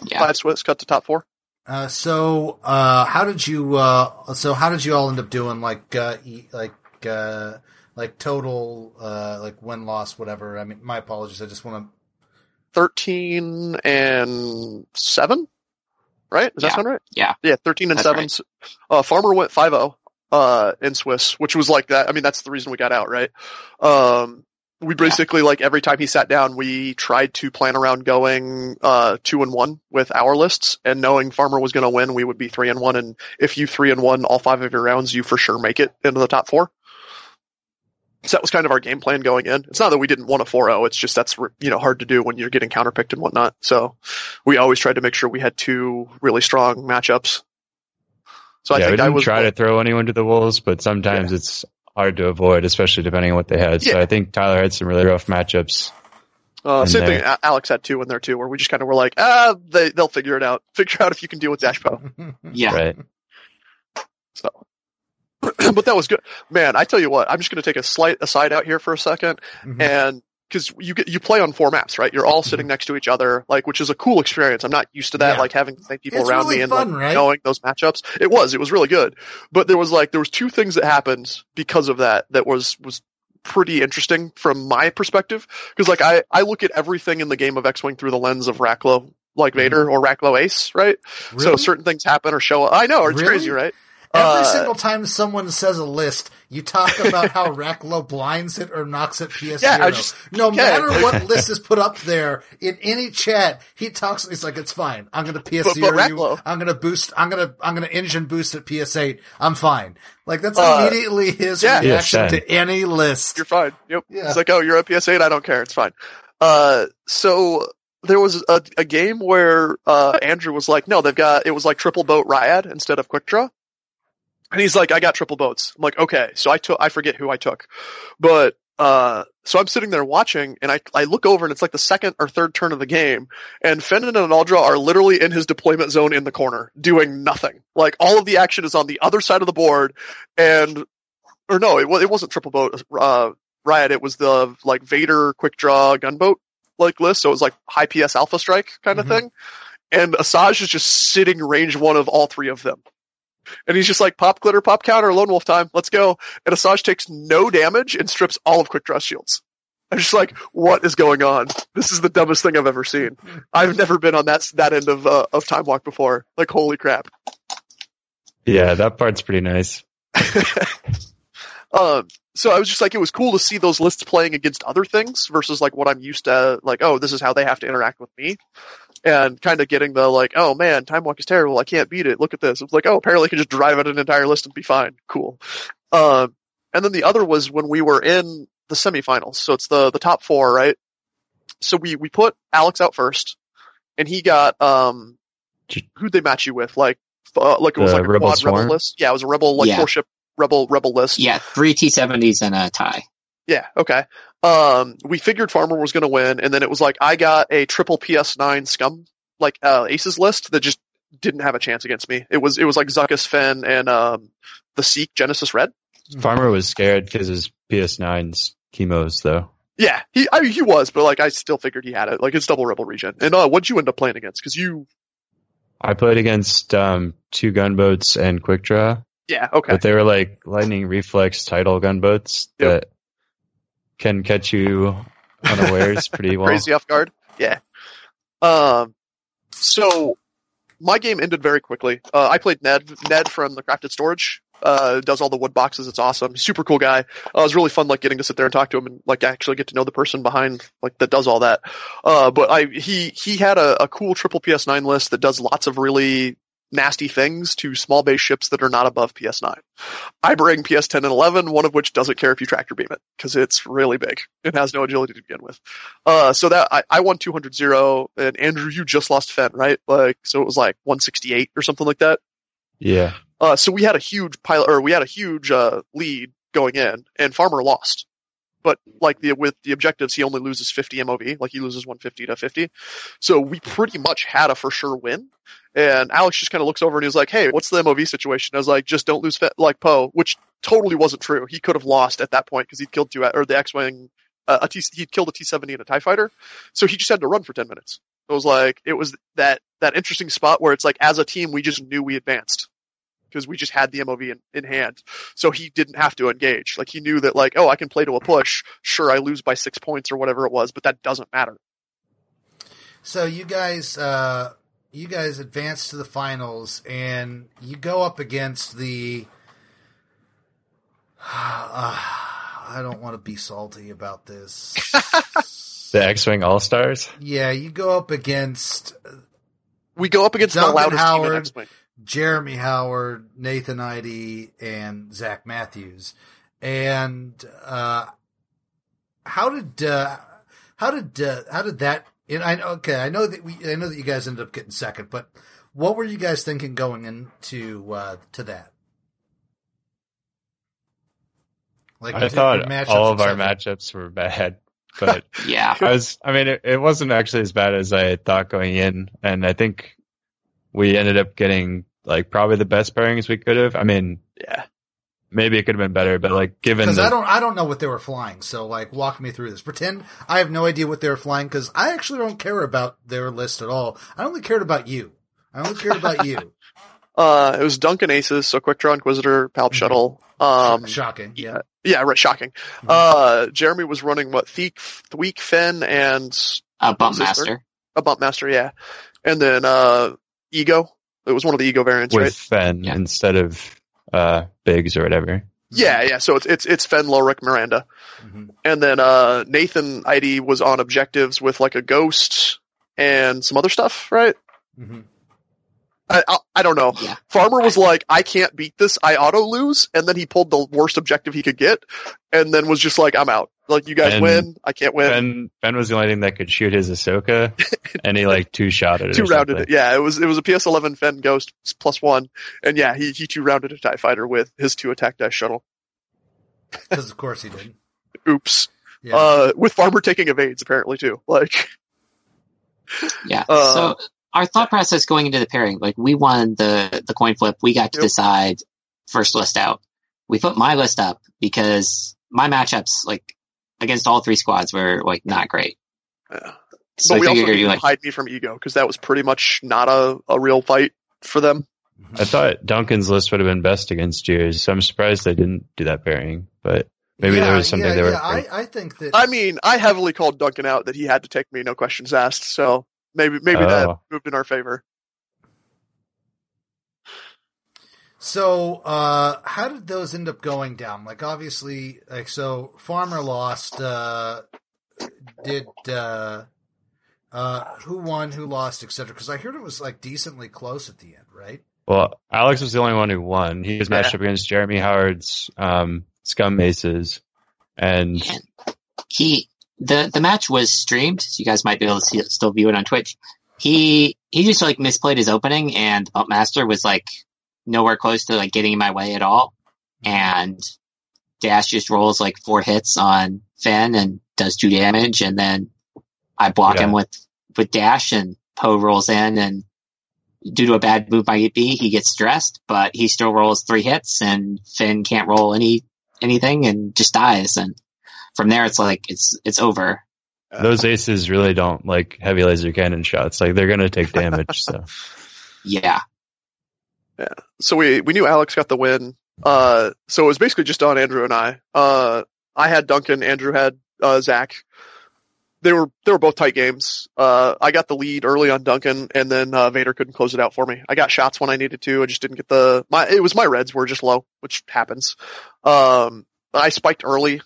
yeah. five Swiss cut to top four. Uh, so, uh, how did you? Uh, so how did you all end up doing? Like, uh, e- like, uh, like total, uh, like win loss, whatever. I mean, my apologies. I just want 13 and 7 right? Does that Yeah. sound right? Yeah. yeah 13 and That's 7 right. uh farmer went 5-0 uh in swiss which was like that. I mean that's the reason we got out right? Um we basically like every time he sat down we tried to plan around going uh 2 and 1 with our lists and knowing farmer was going to win we would be 3 and 1 and if you 3 and 1 all five of your rounds you for sure make it into the top 4 so that was kind of our game plan going in. It's not that we didn't want a 4-0. It's just that's you know hard to do when you're getting counterpicked and whatnot. So we always tried to make sure we had two really strong matchups. So I yeah, we think I didn't was try to throw anyone to the wolves, but sometimes it's hard to avoid, especially depending on what they had. So Yeah. I think Tyler had some really rough matchups. uh, same thing. there. A- Alex had two in there too, where we just kind of were like, ah, they they'll figure it out. Figure out if you can deal with Dashpo. Yeah. Right. So, but that was good, man. I tell you what, I'm just going to take a slight aside out here for a second. Mhm. and because you get you play on four maps, right? You're all sitting next to each other, like which is a cool experience. I'm not used to that, Mm-hmm. Yeah. like having the same people It's around really me and fun, like, right? knowing those matchups. It was, it was really good. But there was like there was two things that happened because of that that was was pretty interesting from my perspective. Because like I I look at everything in the game of X Wing through the lens of Racklow, like Vader or Racklow Ace, right? So Mm-hmm. Certain things happen or show up. I know, it's Really? crazy, right? Every Uh, single time someone says a list, you talk about how Racklow blinds it or knocks it PS Yeah, just- no okay. matter what list is put up there in any chat, he talks. He's like, "It's fine. I'm going to PS But- but you. I'm going to boost. I'm going to I'm going to engine boost at PS eight. I'm fine." Like that's Uh, immediately his yeah. reaction Yeah, to any list. You're fine. Yep. Yeah. It's like, oh, you're a PS8. I don't care. It's fine. Uh, so there was a, a game where uh, Andrew was like, no, they've got it was like triple boat Ryad instead of quick draw, and he's like, I got triple boats. I'm like, okay. So I took I forget who I took, but uh, so I'm sitting there watching, and I I look over, and it's like the second or third turn of the game, and Fenton and Aldra are literally in his deployment zone in the corner doing nothing. Like all of the action is on the other side of the board, and or no, it, it wasn't triple boat uh, riot. It was the like Vader quick draw gunboat like list. So it was like high PS alpha strike kind of Mhm. thing. And Asajj is just sitting range one of all three of them. And he's just like pop glitter, pop counter, lone wolf time. Let's go. And Asajj takes no damage and strips all of quick draw shields. I'm just like, what is going on? This is the dumbest thing I've ever seen. I've never been on that that end of uh, of time walk before. Like, holy crap. Yeah, that part's pretty nice. um, so I was just like, it was cool to see those lists playing against other things versus like what I'm used to, like, oh, this is how they have to interact with me. And kind of getting the like, oh man, Time Walk is terrible. I can't beat it. Look at this. It's like, oh, apparently I can just drive out an entire list and be fine. Cool. Um, and then the other was when we were in the semifinals. So it's the, the top four, right? So we, we put Alex out first and he got, um, who'd they match you with? Like, uh, like it was The like a Rebel quad Swarm? rebel list. Yeah, it was a rebel, like Yeah. four ship rebel, rebel list. Yeah, three T70s and a tie. Yeah, okay. Um, we figured Farmer was going to win, and then it was like I got a triple PS9 scum like uh, aces list that just didn't have a chance against me. It was it was like Zuckuss Fen and um, the Seek Genesis Red. Farmer was scared because his PS9's chemos though. Yeah, he I mean, he was, but like I still figured he had it. Like it's double rebel regen. And uh, what'd you end up playing against? Because you, I played against um, two gunboats and quick draw, yeah, okay, but they were like lightning reflex title gunboats Yep. that can catch you unawares pretty well. crazy off guard. Yeah. Um, so my game ended very quickly. Uh, I played Ned, Ned from the Crafted Storage. Uh, does all the wood boxes. It's awesome. Super cool guy. Uh, it was really fun, like getting to sit there and talk to him and like actually get to know the person behind, like that does all that. Uh, but I, he, he had a, a cool triple PS9 list that does lots of really nasty things to small base ships that are not above PS9. I bring PS10 and 11, one of which doesn't care if you tractor beam it because it's really big. It has no agility to begin with. Uh, so that I, I won 200-0 and Andrew, you just lost Fen, right? Like, so it was like 168 or something like that. Yeah, Uh, so we had a huge pilot, or we had a huge, uh, lead going in and Farmer lost. But like the, with the objectives, he only loses 50 MOV, like he loses 150 to 50. So we pretty much had a for sure win. And Alex just kind of looks over and he's like, Hey, what's the MOV situation? I was like, just don't lose Fe- like Poe, which totally wasn't true. He could have lost at that point because he'd killed two, or the X-Wing, uh, a T, he'd killed a T-70 and a TIE fighter. So he just had to run for 10 minutes. It was like, it was that, that interesting spot where it's like, as a team, we just knew we advanced because we just had the MOV in, in hand. So he didn't have to engage. Like he knew that like, oh, I can play to a push. Sure, I lose by six points or whatever it was, but that doesn't matter. So you guys, uh, you guys advance to the finals, and you go up against the. Uh, I don't want to be salty about this. the X-wing All Stars. yeah, you go up against We go up against Duncan the loudest team Howard. In X-Wing. Jeremy Howard, Nathan Eide, and Zach Matthews. And uh, how did uh, how did uh, how did that? And I know okay, I know that we I know that you guys ended up getting second, but what were you guys thinking going into uh, to that? Like I thought all of our matchups were bad, but Yeah. I was. I mean, it, it wasn't actually as bad as I thought going in, and I think we ended up getting like probably the best pairings we could have. I mean, Yeah. maybe it could have been better, but like given Because I don't, I don't know what they were flying. So, like, walk me through this. Pretend I have no idea what they were flying because I actually don't care about their list at all. I only cared about you. I only cared about you. Uh, it was Duncan Aces, so Quick Draw Inquisitor, Palp Shuttle. Um, Shocking. Yeah. yeah, right, shocking. Uh, Jeremy was running what, Theek, Thweek, Fen, and Uh, Bump Master. a Bump Master, yeah. And then, uh, Ego. It was one of the Ego variants, with right? Fen Yeah. instead of uh, bigs or whatever. Yeah, yeah. So it's it's it's Fen, Lowhhrick, Miranda, Mhm. and then uh, Nathan Eide was on objectives with like a ghost and some other stuff, right? Mhm. I, I I don't know. Yeah. Farmer was like, I can't beat this. I auto lose, and then he pulled the worst objective he could get, and then was just like, I'm out. Like you guys And win, I can't win. Ben Ben was the only thing that could shoot his Ahsoka, and he like two shot it. two rounded something. it. Yeah, it was it was a PS11 Fen Ghost plus one, and yeah, he he two rounded a Tie Fighter with his two attack dice shuttle. Because of course he did. Oops. Yeah. Uh, with Farmer taking evades apparently too. Like, Yeah. Uh, so our thought process going into the pairing, like we won the the coin flip, we got to Yep. decide first list out. We put my list up because my matchups, like against all three squads, were like not great. yeah. So but I we also figured need you to like hide me from ego because that was pretty much not a, a real fight for them. I thought Duncan's list would have been best against yours, so I'm surprised they didn't do that pairing. But maybe there was something yeah, they were. Yeah, I, I think that. I mean, I heavily called Duncan out that he had to take me, no questions asked. So maybe maybe that Oh. moved in our favor. So, uh, how did those end up going down? Like, obviously, like, so Farmer lost, uh, did, uh, uh, who won, who lost, etc. Because I heard it was like decently close at the end, right? well, Alex was the only one who won. He was Yeah. matched up against Jeremy Howard's um, Scum Maces, and he the the match was streamed, so you guys might be able to see, still view it on Twitch. He he just like misplayed his opening, and Bump Master was like nowhere close to like getting in my way at all. Mm-hmm. And Dash just rolls like four hits on Finn and does two damage, and then I block Yeah. him with with Dash, and Poe rolls in, and due to a bad move by B, he gets stressed, but he still rolls three hits, and Finn can't roll any anything and just dies, and from there it's like it's it's over. those aces really don't like heavy laser cannon shots. Like they're gonna take damage. So Yeah. So we we knew Alex got the win. Uh, so it was basically just on Andrew and I. Uh, I had Duncan. Andrew had uh, Zach. They were they were both tight games. Uh, I got the lead early on Duncan, and then uh, Vader couldn't close it out for me. I got shots when I needed to. I just didn't get the my. It was my reds were just low, which happens. Um, I spiked early.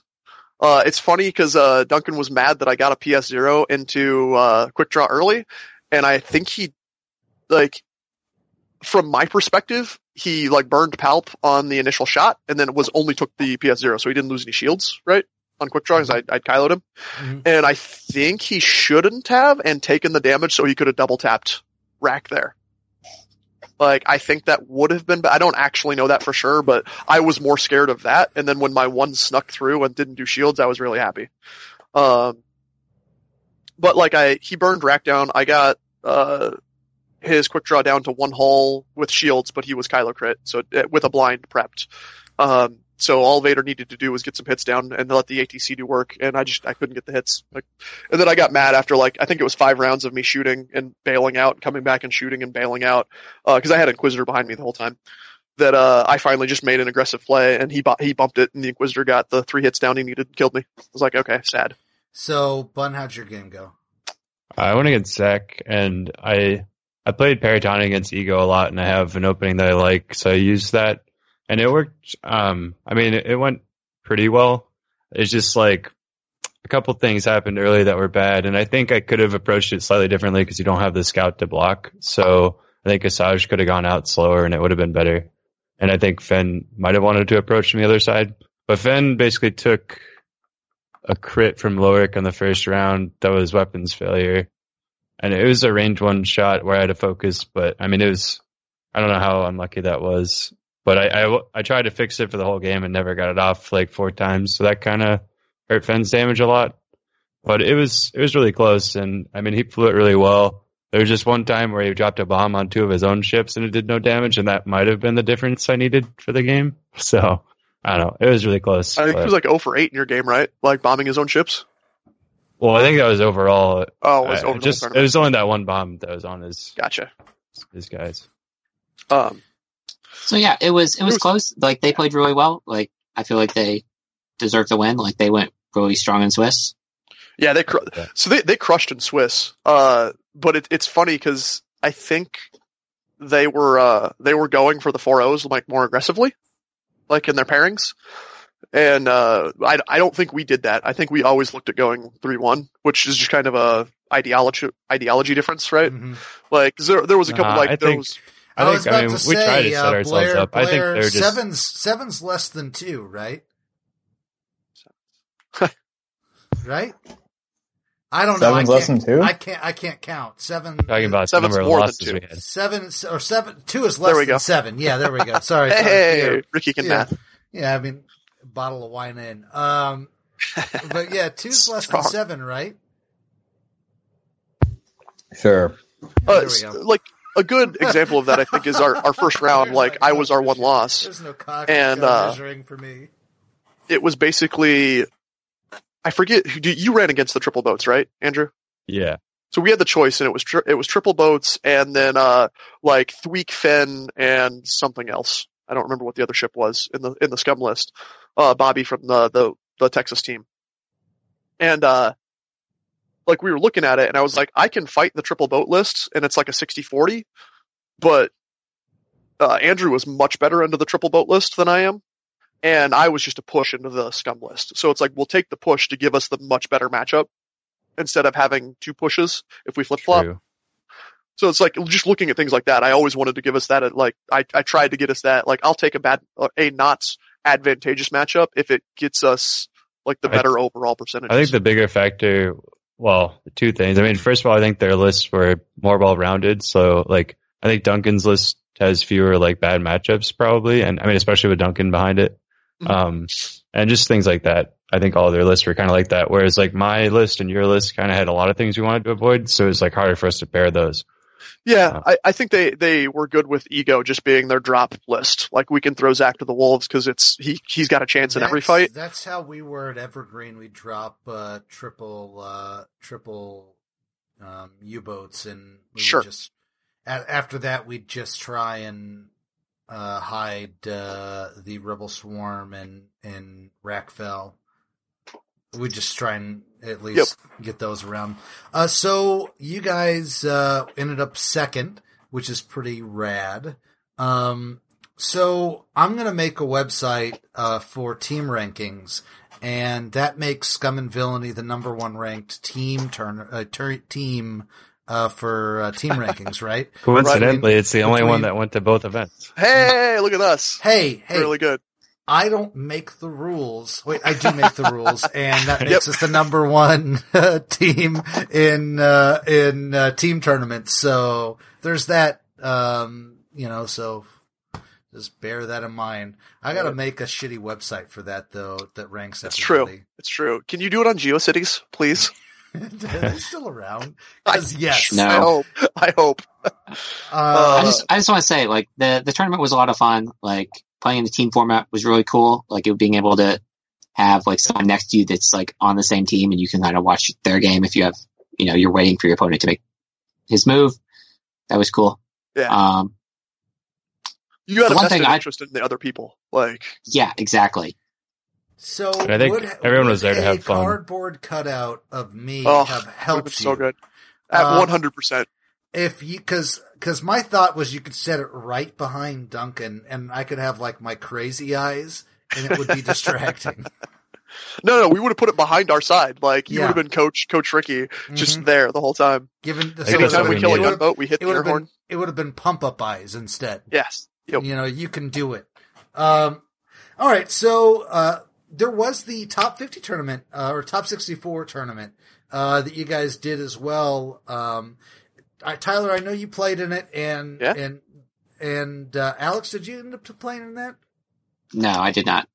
Uh, it's funny because uh, Duncan was mad that I got a PS zero into uh, quick draw early, and I think he like from my perspective, he like burned Palp on the initial shot and then it was only took the PS zero, so he didn't lose any shields, right? On quick draw, 'cause I I kyloed him, Mhm. and I think he shouldn't have and taken the damage, so he could have double tapped rack there. Like I think that would have been. I don't actually know that for sure, but I was more scared of that. And then when my one snuck through and didn't do shields, I was really happy. Um, but like I, he burned rack down. I got uh his quick draw down to one hull with shields, but he was Kylo crit, so uh, with a blind prepped. Um, so all Vader needed to do was get some hits down and let the ATC do work, and I just I couldn't get the hits. Like, and then I got mad after like I think it was five rounds of me shooting and bailing out, coming back and shooting and bailing out, because I had Inquisitor behind me the whole time. That uh, I finally just made an aggressive play, and he bu- he bumped it, and the Inquisitor got the three hits down he needed, and killed me. I was like, okay, sad. So, Bunn, how'd your game go? I went against Zach, and I I played Paratoni against Ego a lot, and I have an opening that I like, so I used that, and it worked. Um, I mean, it, it went pretty well. It's just like a couple things happened early that were bad, and I think I could have approached it slightly differently because you don't have the scout to block. So I think Asajj could have gone out slower, and it would have been better. And I think Fen might have wanted to approach from the other side, but Fen basically took a crit from Lowhhrick on the first round. That was weapons failure. And it was a range one shot where I had to focus, but I mean, it was, I don't know how unlucky that was, but I, I, I tried to fix it for the whole game and never got it off like four times. So that kind of hurt Fenn's damage a lot, but it was, it was really close. And I mean, he flew it really well. There was just one time where he dropped a bomb on two of his own ships and it did no damage. And that might have been the difference I needed for the game. So I don't know. It was really close. Uh, I think but- he was like 0 for 8 in your game, right? Like bombing his own ships. Well, I think that was overall. Oh, it was Uh, just it was only that one bomb that was on his Gotcha. his guys. Um, So yeah, it was it was was- close. Like they played really well. Like I feel like they deserved the win. Like they went really strong in Swiss. yeah, they cr- Yeah. so they they crushed in Swiss. Uh, but it, it's funny because I think they were uh they were going for the four O's like more aggressively. like in their pairings. And uh, I, I don't think we did that. I think we always looked at going three one, which is just kind of a ideology ideology difference, right? Mhm. Like 'cause there there was a couple Nah, like I think- those. I, I, was think, about I mean, to we say, try to set uh, ourselves Blair, up. I think Blair, they're just seven's seven's less than two, right? right? I don't know. I Seven's less can't- than two? I can't. I can't count seven. talking about the Seven's number of more than losses two. we had. seven or seven. Two is less There we than go. seven. Yeah, there we go. Sorry. sorry. Hey, Yeah. Ricky can Yeah. math. Yeah, I mean, bottle of wine in. Um, but yeah, two's less than seven, right? Sure. Yeah, Uh, there we go. like a good example of that, I think, is our, our first round. Like I was our one loss. There's no cock And, uh, measuring for me. It was basically, I forget. who- You ran against the triple boats, right, Andrew? Yeah. So we had the choice, and it was tri- it was triple boats, and then uh like Thweek Fen and something else. I don't remember what the other ship was in the in the scum list. Uh, Bobby from the the the Texas team, and uh, like we were looking at it, and I was like, I can fight the triple boat list, and it's like a 60-40, but uh, Andrew was much better into the triple boat list than I am. And I was just a push into the scum list. So it's like, we'll take the push to give us the much better matchup instead of having two pushes if we flip flop. So it's like just looking at things like that. I always wanted to give us that. At, like I, I tried to get us that. Like I'll take a bad, uh, a not advantageous matchup if it gets us like the I- better overall percentage. I think the bigger factor, well, two things. I mean, first of all, I think their lists were more well rounded. So, like, I think Duncan's list has fewer like bad matchups probably, and I mean, especially with Duncan behind it. Mhm. Um, and just things like that. I think all their lists were kind of like that. Whereas like my list and your list kind of had a lot of things we wanted to avoid, so it's like harder for us to pair those. Yeah, uh, I, I think they they were good with ego just being their drop list. Like we can throw Zach to the wolves because it's he he's got a chance in every fight. That's how we were at Evergreen. We drop uh, triple uh, triple um, U boats, and we Sure. just a- after that we'd just try and uh, hide uh, the Rebel Swarm and and Rackfell. We just try and at least get those around. Uh, so you guys uh, ended up second, which is pretty rad. Um, so I'm gonna make a website uh, for team rankings, and that makes Scum and Villainy the number one ranked team turn uh, tur- team uh, for uh, team rankings, right? Coincidentally, it's the only between- one that went to both events. Hey, look at us! Hey, hey, Really good. I don't make the rules. Wait, I do make the rules, and that makes us the number one uh, team in uh, in uh, team tournaments. So there's that. Um, you know, so just bear that in mind. I got to make a shitty website for that though that ranks It's true. It's true. Can you do it on GeoCities, please? Are they still around? 'Cause yes. No. I hope. I hope. Uh, I just I just want to say like the the tournament was a lot of fun. Like playing in the team format was really cool. Like it being able to have like someone next to you that's like on the same team and you can kind of watch their game if you have you know you're waiting for your opponent to make his move. That was cool. Yeah. Um, You got The a one vested thing I- interest in the other people. Like, yeah, exactly. so And I think would, everyone would was there to a have fun. Cardboard cutout of me oh, have helped been you. so good. At Um, one hundred percent. If you because because my thought was you could set it right behind Duncan and I could have like my crazy eyes and it would be distracting. No, no, we would have put it behind our side. Like you Yeah. would have been Coach Coach Ricky, just Mhm. there the whole time. given the, I think time we we kill a need. gunboat, we hit the would air been horn. it would have been pump up eyes instead. Yes. Yep. You know, you can do it. Um, all right, so uh, there was the top fifty tournament uh, or top sixty four tournament uh, that you guys did as well. Um, I, Tyler, I know you played in it, and Yeah. and and uh, Alex, did you end up playing in that? No, I did not.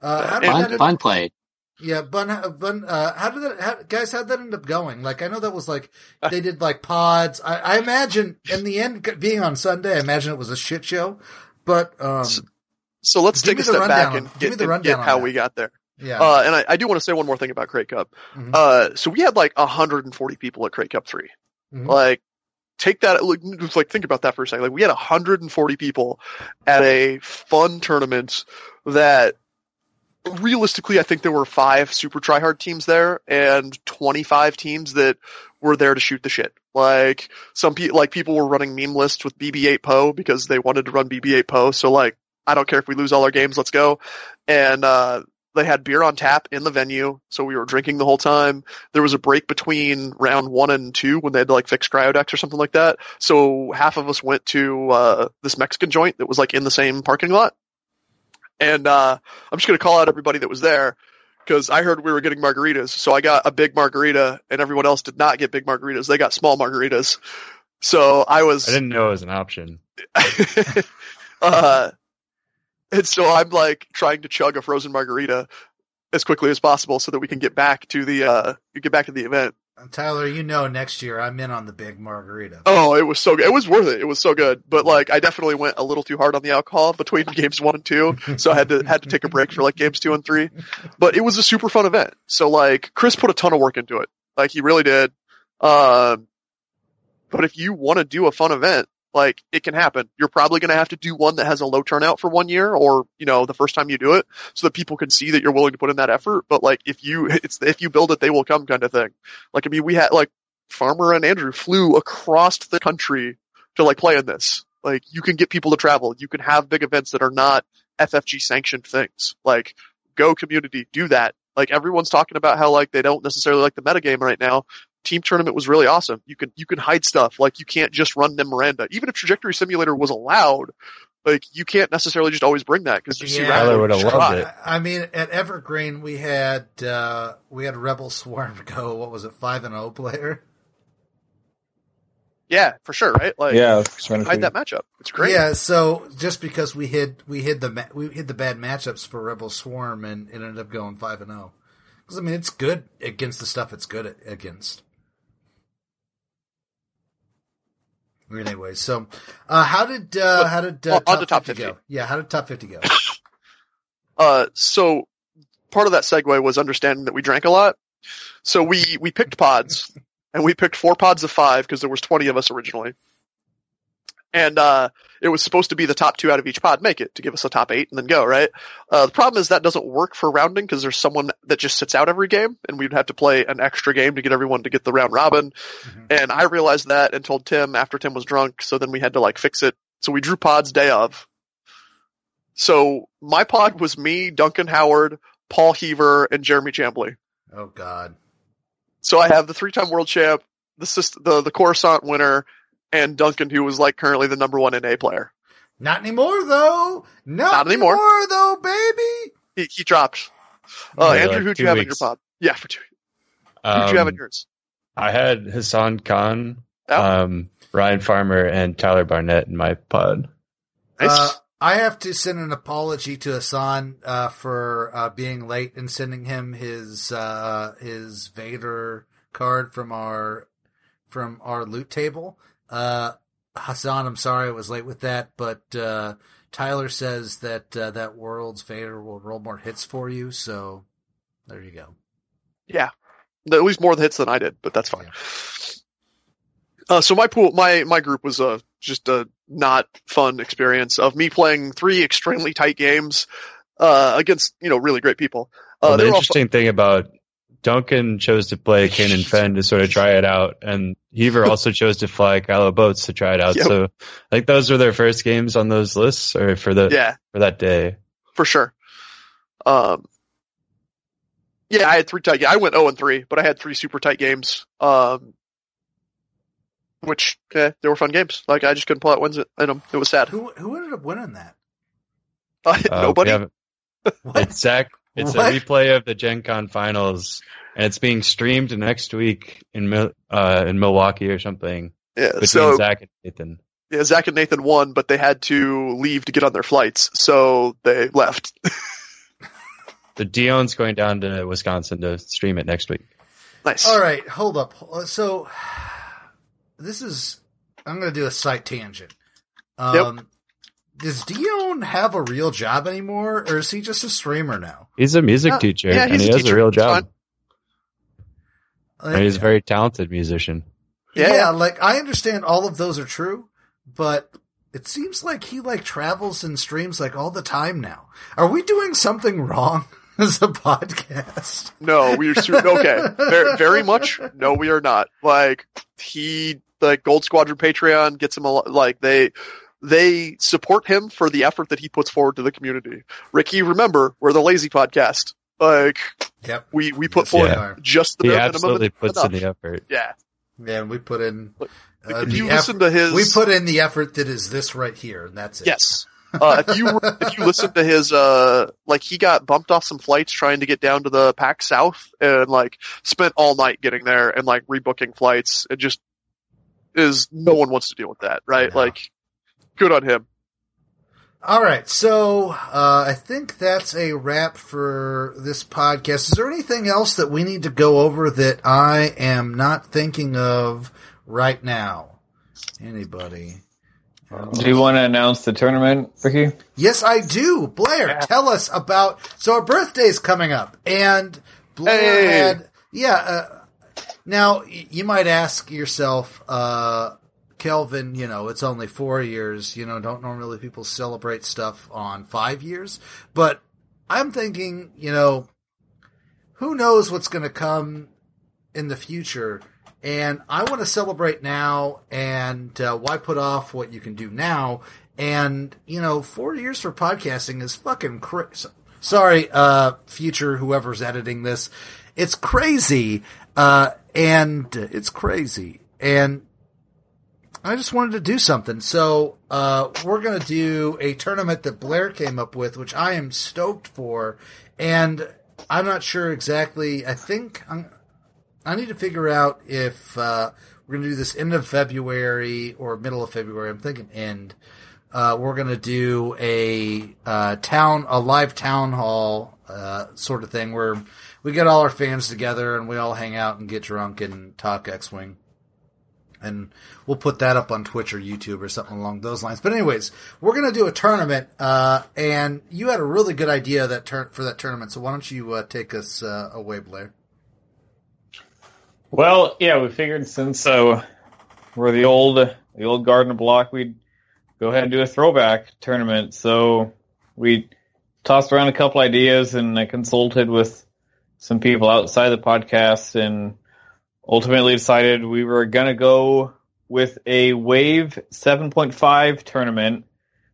Uh, how did And- Fun, that played. Yeah, Bunn, Bunn, uh, how did that, how, guys, how'd that end up going? Like, I know that was like, they did like pods. I, I imagine in the end, being on Sunday, I imagine it was a shit show, but, um, So let's Give take me a the step rundown back on- and give get, me the and rundown get on how that. we got there. yeah. Uh, and I, I do want to say one more thing about Krayt Cup. Mhm. Uh, so we had like 140 people at Krayt Cup 3. Mhm. Like, take that, like, like, think about that for a second. Like, we had 140 people at a fun tournament that realistically, I think there were five super tryhard teams there and 25 teams that were there to shoot the shit. Like, some people, like, people were running meme lists with BB-8 Poe because they wanted to run BB-8 Poe. So, like, I don't care if we lose all our games, let's go. And uh, they had beer on tap in the venue, so we were drinking the whole time. There was a break between round one and two when they had to like fix cryodex or something like that. So half of us went to uh, this Mexican joint that was like in the same parking lot. And uh, I'm just gonna call out everybody that was there because I heard we were getting margaritas. So I got a big margarita, and everyone else did not get big margaritas. They got small margaritas. So I was. I didn't know it was an option. uh, and so I'm like trying to chug a frozen margarita as quickly as possible so that we can get back to the uh get back to the event. Tyler, you know, next year I'm in on the big margarita. Oh, it was so good. It was worth it. It was so good. But like, I definitely went a little too hard on the alcohol between games one and two, so I had to had to take a break for like games two and three. But it was a super fun event. So like, Chris put a ton of work into it. Like he really did. Um, but if you want to do a fun event, like it can happen. You're probably going to have to do one that has a low turnout for one year or, you know, the first time you do it so that people can see that you're willing to put in that effort. But like if you, it's, if you build it, they will come kind of thing. Like, I mean, we had like Farmer and Andrew flew across the country to like play in this. Like you can get people to travel. You can have big events that are not FFG sanctioned things. Like go community, do that. Like everyone's talking about how like they don't necessarily like the metagame right now team tournament was really awesome. You can you can hide stuff like you can't just run them Miranda. Even if Trajectory Simulator was allowed, like you can't necessarily just always bring that because you see Yeah. Tyler would have loved it. I mean, at Evergreen we had uh, we had Rebel Swarm go. What was it, five and zero player? Yeah, for sure, right? Like yeah, you trying to hide that matchup. It's great. Yeah. So just because we hid we hid the ma- we hid the bad matchups for Rebel Swarm and it ended up going five and zero. Because I mean, it's good against the stuff it's good at, against. Anyway, so uh, how did uh, how did uh, top, to top 50 go? Yeah, how did top fifty go? Uh, so part of that segue was understanding that we drank a lot. So we we picked pods, and we picked four pods of five because there was twenty of us originally. And uh, it was supposed to be the top two out of each pod make it to give us a top eight and then go right. Uh, the problem is that doesn't work for rounding because there's someone that just sits out every game, and we'd have to play an extra game to get everyone to get the round robin. Mhm. And I realized that and told Tim after Tim was drunk. So then we had to like fix it. So we drew pods day of. So my pod was me, Duncan Howard, Paul Heaver, and Jeremy Chambly. Oh God. So I have the three-time world champ, the the the Coruscant winner, and Duncan, who was like currently the number one NA player. Not anymore, though. Not, Not anymore. anymore, though, baby. He he dropped. Uh, Yeah, Andrew, like who'd two you have in your pod? Yeah, for two. Who'd you have in Um, yours? I had Hassan Khan, Yeah. um, Ryan Farmer, and Tyler Barnett in my pod. Nice. Uh, I have to send an apology to Hassan uh, for uh, being late and sending him his uh, his Vader card from our from our loot table. Uh, Hassan, I'm sorry I was late with that, but uh, Tyler says that uh, that world's Vader will roll more hits for you. So there you go. Yeah, at least more hits than I did, but that's fine. Uh, so my pool, my my group was uh, just a not fun experience of me playing three extremely tight games uh, against you know really great people. Uh, Well, the were all interesting thing about Duncan chose to play Kanan Fenn to sort of try it out, and Heaver also chose to fly Kylo Boats to try it out. Yep. So I think those were their first games on those lists, or for the yeah, for that day. for sure. Um, yeah, I had three tight. I went zero and three, but I had three super tight games. Um, which eh, they were fun games. Like I just couldn't pull out wins in them. It was sad. Who who ended up winning that? Uh, Uh, nobody. we haven't- What? Zach. It's What? a replay of the Gen Con finals, and it's being streamed next week in uh, in Milwaukee or something yeah, between so Zach and Nathan. yeah, Zach and Nathan won, but they had to leave to get on their flights, so they left. The Dion's going down to Wisconsin to stream it next week. nice. All right, hold up. So this is I'm going to do a site tangent. Um, Does Dion have a real job anymore, or is he just a streamer now? He's a music Uh, teacher, yeah, and he has teacher. a real job. fine. And he's a very talented musician. yeah, Yeah. like I understand all of those are true, but it seems like he like travels and streams like all the time now. Are we doing something wrong as a podcast? No, we are su- okay. Very, very much. No, we are not. Like he, like Gold Squadron Patreon gets him a lot. Like they, they support him for the effort that he puts forward to the community. Ricky, remember, we're the lazy podcast. Like, Yep. we, we put Yes, forward we are. just the He minimum. absolutely puts enough. in the effort. Yeah. Yeah, and we put in. Look, uh, if you eff- listen to his, we put in the effort that is this right here, and that's it. Yes. Uh, if you if you listen to his uh like he got bumped off some flights trying to get down to the PAX South and like spent all night getting there and like rebooking flights and just is no one wants to deal with that right No. like good on him All right, so uh, I think that's a wrap for this podcast. Is there anything else that we need to go over that I am not thinking of right now? Anybody? Do you want to announce the tournament, Ricky? Yes, I do. Blair, tell us about. So our birthday's coming up, and Blair Hey. had. Yeah. Uh, now y- you might ask yourself, uh, Kelvin. You know, it's only four years. You know, don't normally people celebrate stuff on five years? But I'm thinking, you know, who knows what's going to come in the future. And I want to celebrate now, and uh, why put off what you can do now? And you know, four years for podcasting is fucking crazy. Sorry, uh, future whoever's editing this, it's crazy, uh, and it's crazy, and I just wanted to do something. So uh, we're gonna do a tournament that Blair came up with, which I am stoked for, and I'm not sure exactly. I think I'm, I need to figure out if uh, we're going to do this end of February or middle of February. I'm thinking end. Uh, we're going to do a uh, town, a live town hall uh, sort of thing where we get all our fans together and we all hang out and get drunk and talk X-wing. And we'll put that up on Twitch or YouTube or something along those lines. But anyways, we're to do a tournament, uh, and you had a really good idea that tur- for that tournament. So why don't you uh, take us uh, away, Blair? Well, yeah, we figured since uh, we're the old the old Garden block, we'd go ahead and do a throwback tournament. So we tossed around a couple ideas and I consulted with some people outside the podcast and ultimately decided we were gonna go with a Wave 7.5 tournament.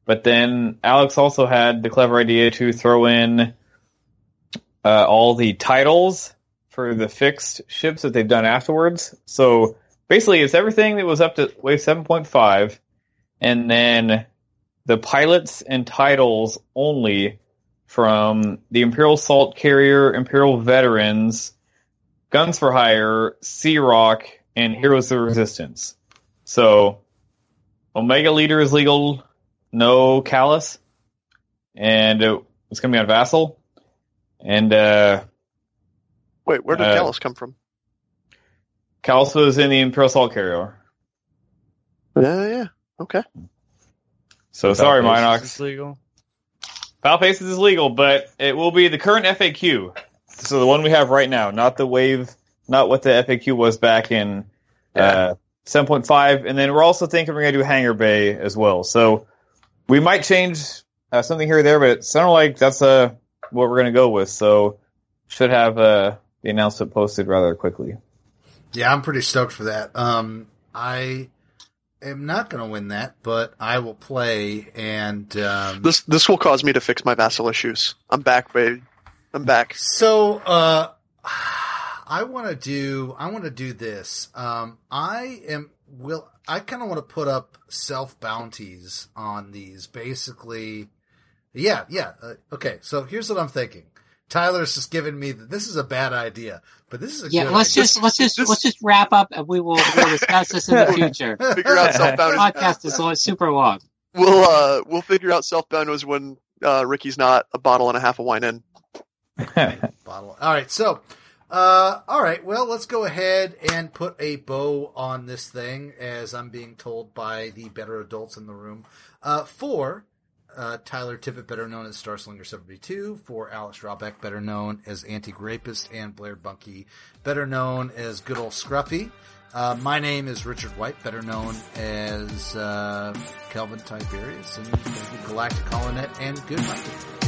But then Alex also had the clever idea to throw in uh, all the titles for the fixed ships that they've done afterwards. So basically, it's everything that was up to wave 7.5, and then the pilots and titles only from the Imperial Assault Carrier, Imperial Veterans, Guns for Hire, C-ROC, and Heroes of the Resistance. So Omega Leader is legal, no Kallus, and uh, it's going to be on Vassal. And uh, wait where did Uh, Gallus come from Kallus was in the Imperial Assault Carrier. yeah yeah okay So sorry, Valpaces Minox. is legal. Valpaces is legal, but it will be the current FAQ. So the one we have right now, not the wave, not what the FAQ was back in uh, 7.5. And then we're also thinking we're going to do Hangar Bay as well. So we might change uh, something here or there, but it sounded like that's uh, what we're going to go with. So should have uh, the announcement posted rather quickly. Yeah, I'm pretty stoked for that. Um, I am not going to win that, but I will play. And um, this this will cause me to fix my vassal issues i'm back baby i'm back so uh, I want to do. I want to do this. Um, I am will. I kind of want to put up self bounties on these. Basically, yeah, yeah. Uh, okay, so here's what I'm thinking. Tyler's just giving me that this is a bad idea, but this is a Yeah, good let's idea. just let's just This- let's just wrap up and we will we'll discuss this in the future. figure out self-bound Podcast is lo- super long. we'll uh we'll figure out self-bound was when uh ricky's not a bottle and a half of wine in bottle. All right, so, uh, all right, well, let's go ahead and put a bow on this thing, as I'm being told by the better adults in the room. Uh, for uh, Tyler Tippett, better known as Starslinger 72, for Alex Drawback, better known as Anti-Rapist, and Blair Bunky, better known as Good Old Scruffy. Uh, my name is Richard White, better known as uh, Kelvin Tiberius, and thank you, Galactic Holonet, and good hunting.